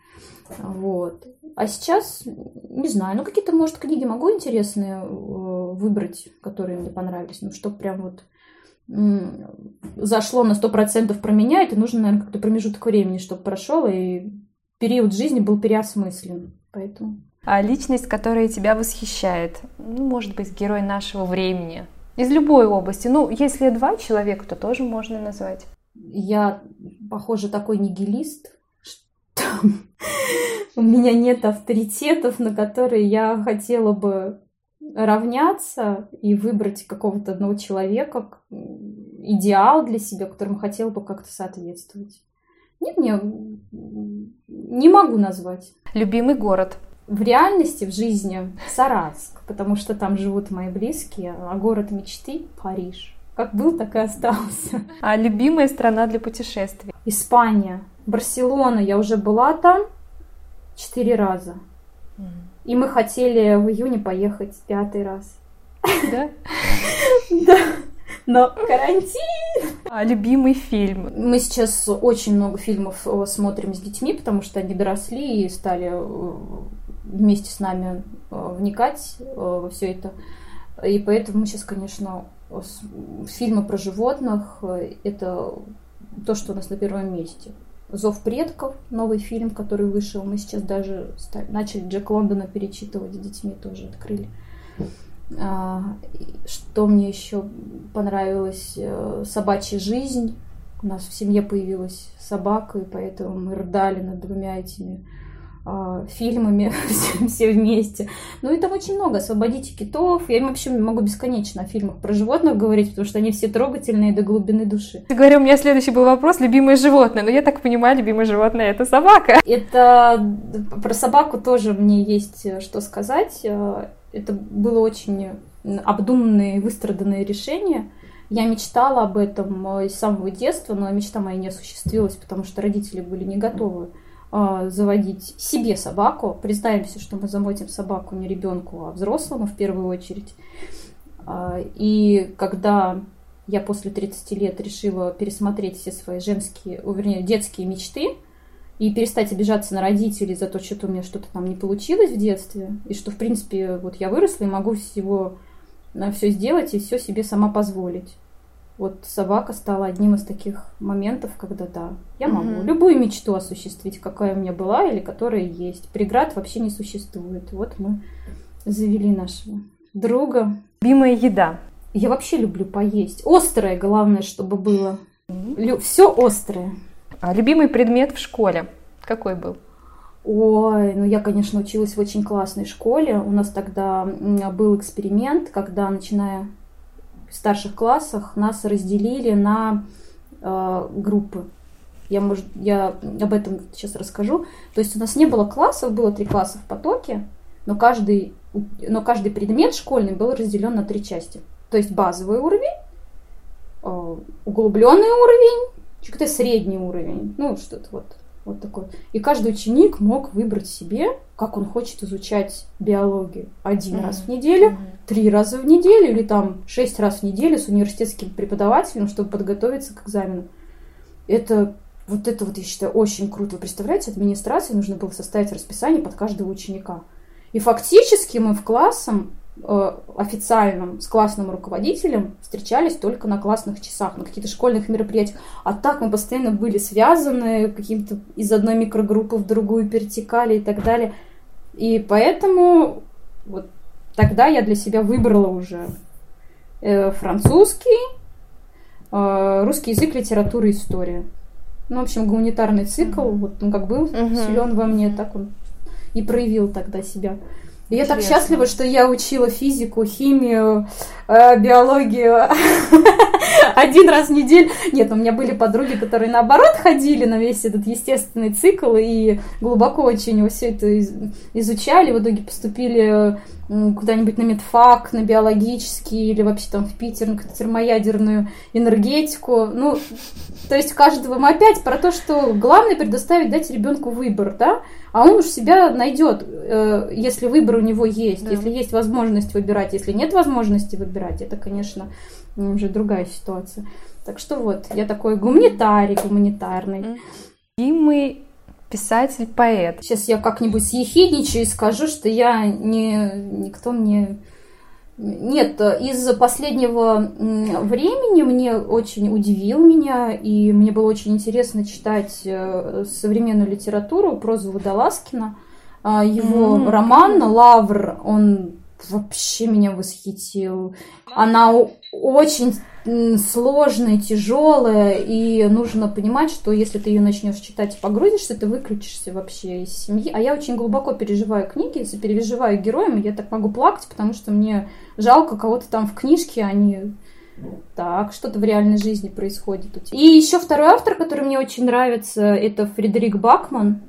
Вот. А сейчас, не знаю, ну какие-то, может, книги могу интересные э, выбрать, которые мне понравились, ну что прям вот зашло на сто процентов про меня, это нужно, наверное, какой-то промежуток времени, чтобы прошел, и период жизни был переосмыслен. Поэтому... А личность, которая тебя восхищает, ну, может быть, герой нашего времени, из любой области. Ну, если два человека, то тоже можно назвать. Я, похоже, такой нигилист, что у меня нет авторитетов, на которые я хотела бы равняться и выбрать какого-то одного человека, идеал для себя, которому хотела бы как-то соответствовать. Нет, не, не могу назвать. Любимый город? В реальности, в жизни Саратск, потому что там живут мои близкие, а город мечты – Париж. Как был, так и остался. А любимая страна для путешествий? Испания. Барселона. Я уже была там четыре раза. И мы хотели в июне поехать пятый раз. Да? Да. Но карантин! А любимый фильм? Мы сейчас очень много фильмов э, смотрим с детьми, потому что они доросли и стали э, вместе с нами э, вникать во все это. И поэтому мы сейчас, конечно, фильмы про животных – это то, что у нас на первом месте. Зов предков, новый фильм, который вышел. Мы сейчас даже начали Джек Лондона перечитывать с детьми, тоже открыли. А, что мне еще понравилось? Э, Собачья жизнь. У нас в семье появилась собака, и поэтому мы рыдали над двумя этими фильмами все, все вместе. Ну и там очень много. «Освободите китов». Я вообще могу бесконечно о фильмах про животных говорить, потому что они все трогательные до глубины души. Ты говорю, у меня следующий был вопрос «любимое животное». Но я так понимаю, любимое животное — это собака. Это... Про собаку тоже мне есть э, что сказать. Э, это было очень обдуманное и выстраданное решение. Я мечтала об этом э, с самого детства, но мечта моя не осуществилась, потому что родители были не готовы а, заводить себе собаку. Признаемся, что мы заботим собаку не ребенку, а взрослому в первую очередь. А, и когда я после 30 лет решила пересмотреть все свои женские, вернее, детские мечты и перестать обижаться на родителей за то, что у меня что-то там не получилось в детстве, и что, в принципе, вот я выросла и могу всего все сделать и все себе сама позволить. Вот собака стала одним из таких моментов, когда да, я могу угу. любую мечту осуществить, какая у меня была или которая есть. Преград вообще не существует. Вот мы завели нашего друга. Любимая еда. Я вообще люблю поесть. Острое, главное, чтобы было. Лю- все острое. А любимый предмет в школе какой был? Ой, ну я, конечно, училась в очень классной школе. У нас тогда был эксперимент, когда, начиная в старших классах нас разделили на э, группы. Я, может, я об этом сейчас расскажу. То есть у нас не было классов, было три класса в потоке, но каждый, но каждый предмет школьный был разделен на три части. То есть базовый уровень, э, углубленный уровень, какой-то средний уровень, ну что-то вот вот такой. И каждый ученик мог выбрать себе, как он хочет изучать биологию. Один mm-hmm. раз в неделю, mm-hmm. три раза в неделю или там шесть раз в неделю с университетским преподавателем, чтобы подготовиться к экзамену. Это вот это вот, я считаю, очень круто. Вы представляете, администрации нужно было составить расписание под каждого ученика. И фактически мы в классом Э, официальном с классным руководителем встречались только на классных часах, на каких-то школьных мероприятиях. А так мы постоянно были связаны каким-то из одной микрогруппы в другую перетекали и так далее. И поэтому вот тогда я для себя выбрала уже э, французский, э, русский язык, литература, история. Ну, в общем, гуманитарный цикл, вот он как был силен во мне, так он и проявил тогда себя. Я Интересно. так счастлива, что я учила физику, химию, э, биологию один раз в неделю. Нет, у меня были подруги, которые наоборот ходили на весь этот естественный цикл и глубоко очень все это изучали. В итоге поступили куда-нибудь на медфак, на биологический или вообще там в Питер на термоядерную энергетику. Ну, то есть у каждого мы опять про то, что главное предоставить, дать ребенку выбор, да, а он уж себя найдет, э, если выбор у него есть, да. если есть возможность выбирать, если нет возможности выбирать, это, конечно, уже другая ситуация. Так что вот, я такой гуманитарий, гуманитарный. И мы писатель, поэт. Сейчас я как-нибудь съехидничаю и скажу, что я не никто мне нет, из последнего времени мне очень удивил меня, и мне было очень интересно читать э, современную литературу, прозу Водолазкина. А, его mm-hmm. роман «Лавр», он вообще меня восхитил. Она очень сложная, тяжелая, и нужно понимать, что если ты ее начнешь читать и погрузишься, ты выключишься вообще из семьи. А я очень глубоко переживаю книги, переживаю героями, я так могу плакать, потому что мне жалко кого-то там в книжке, а не так, что-то в реальной жизни происходит. И еще второй автор, который мне очень нравится, это Фредерик Бакман.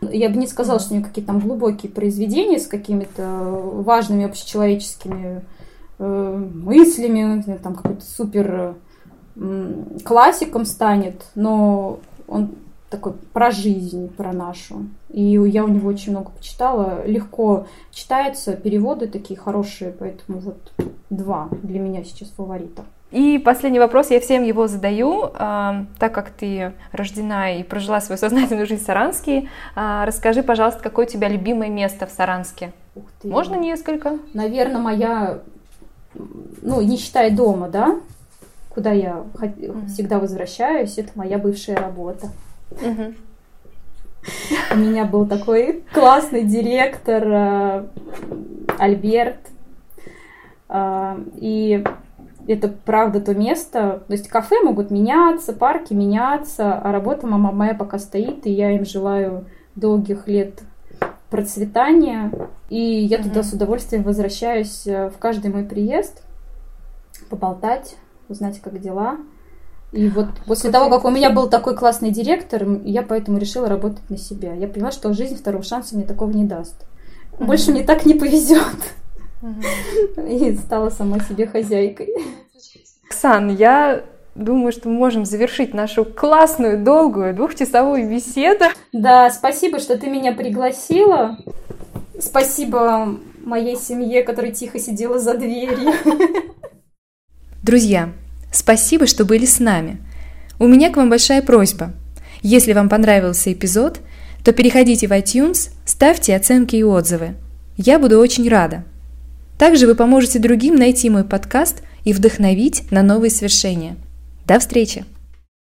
Я бы не сказала, что у него какие-то там глубокие произведения с какими-то важными общечеловеческими мыслями, там какой-то супер э, классиком станет, но он такой про жизнь, про нашу. И я у него очень много почитала. Легко читается, переводы такие хорошие, поэтому вот два для меня сейчас фаворита. И последний вопрос, я всем его задаю, э, так как ты рождена и прожила свою сознательную жизнь в Саранске, э, расскажи, пожалуйста, какое у тебя любимое место в Саранске? Можно несколько? Наверное, моя, ну, не считая дома, да, куда я всегда возвращаюсь, это моя бывшая работа. У меня был такой классный директор э, Альберт. Э, и это правда то место. То есть кафе могут меняться, парки меняться, а работа мама моя пока стоит, и я им желаю долгих лет процветания. И я туда с удовольствием возвращаюсь э, в каждый мой приезд поболтать, узнать, как дела. И вот после того, как у меня был такой классный директор, я поэтому решила работать на себя. Я поняла, что жизнь второго шанса мне такого не даст. Больше мне так не повезет. И стала сама себе хозяйкой. Оксан, я думаю, что мы можем завершить нашу классную, долгую, двухчасовую беседу. Да, спасибо, что ты меня пригласила. Спасибо моей семье, которая тихо сидела за дверью. Друзья, спасибо, что были с нами. У меня к вам большая просьба. Если вам понравился эпизод, то переходите в iTunes, ставьте оценки и отзывы. Я буду очень рада. Также вы поможете другим найти мой подкаст и вдохновить на новые свершения. До встречи!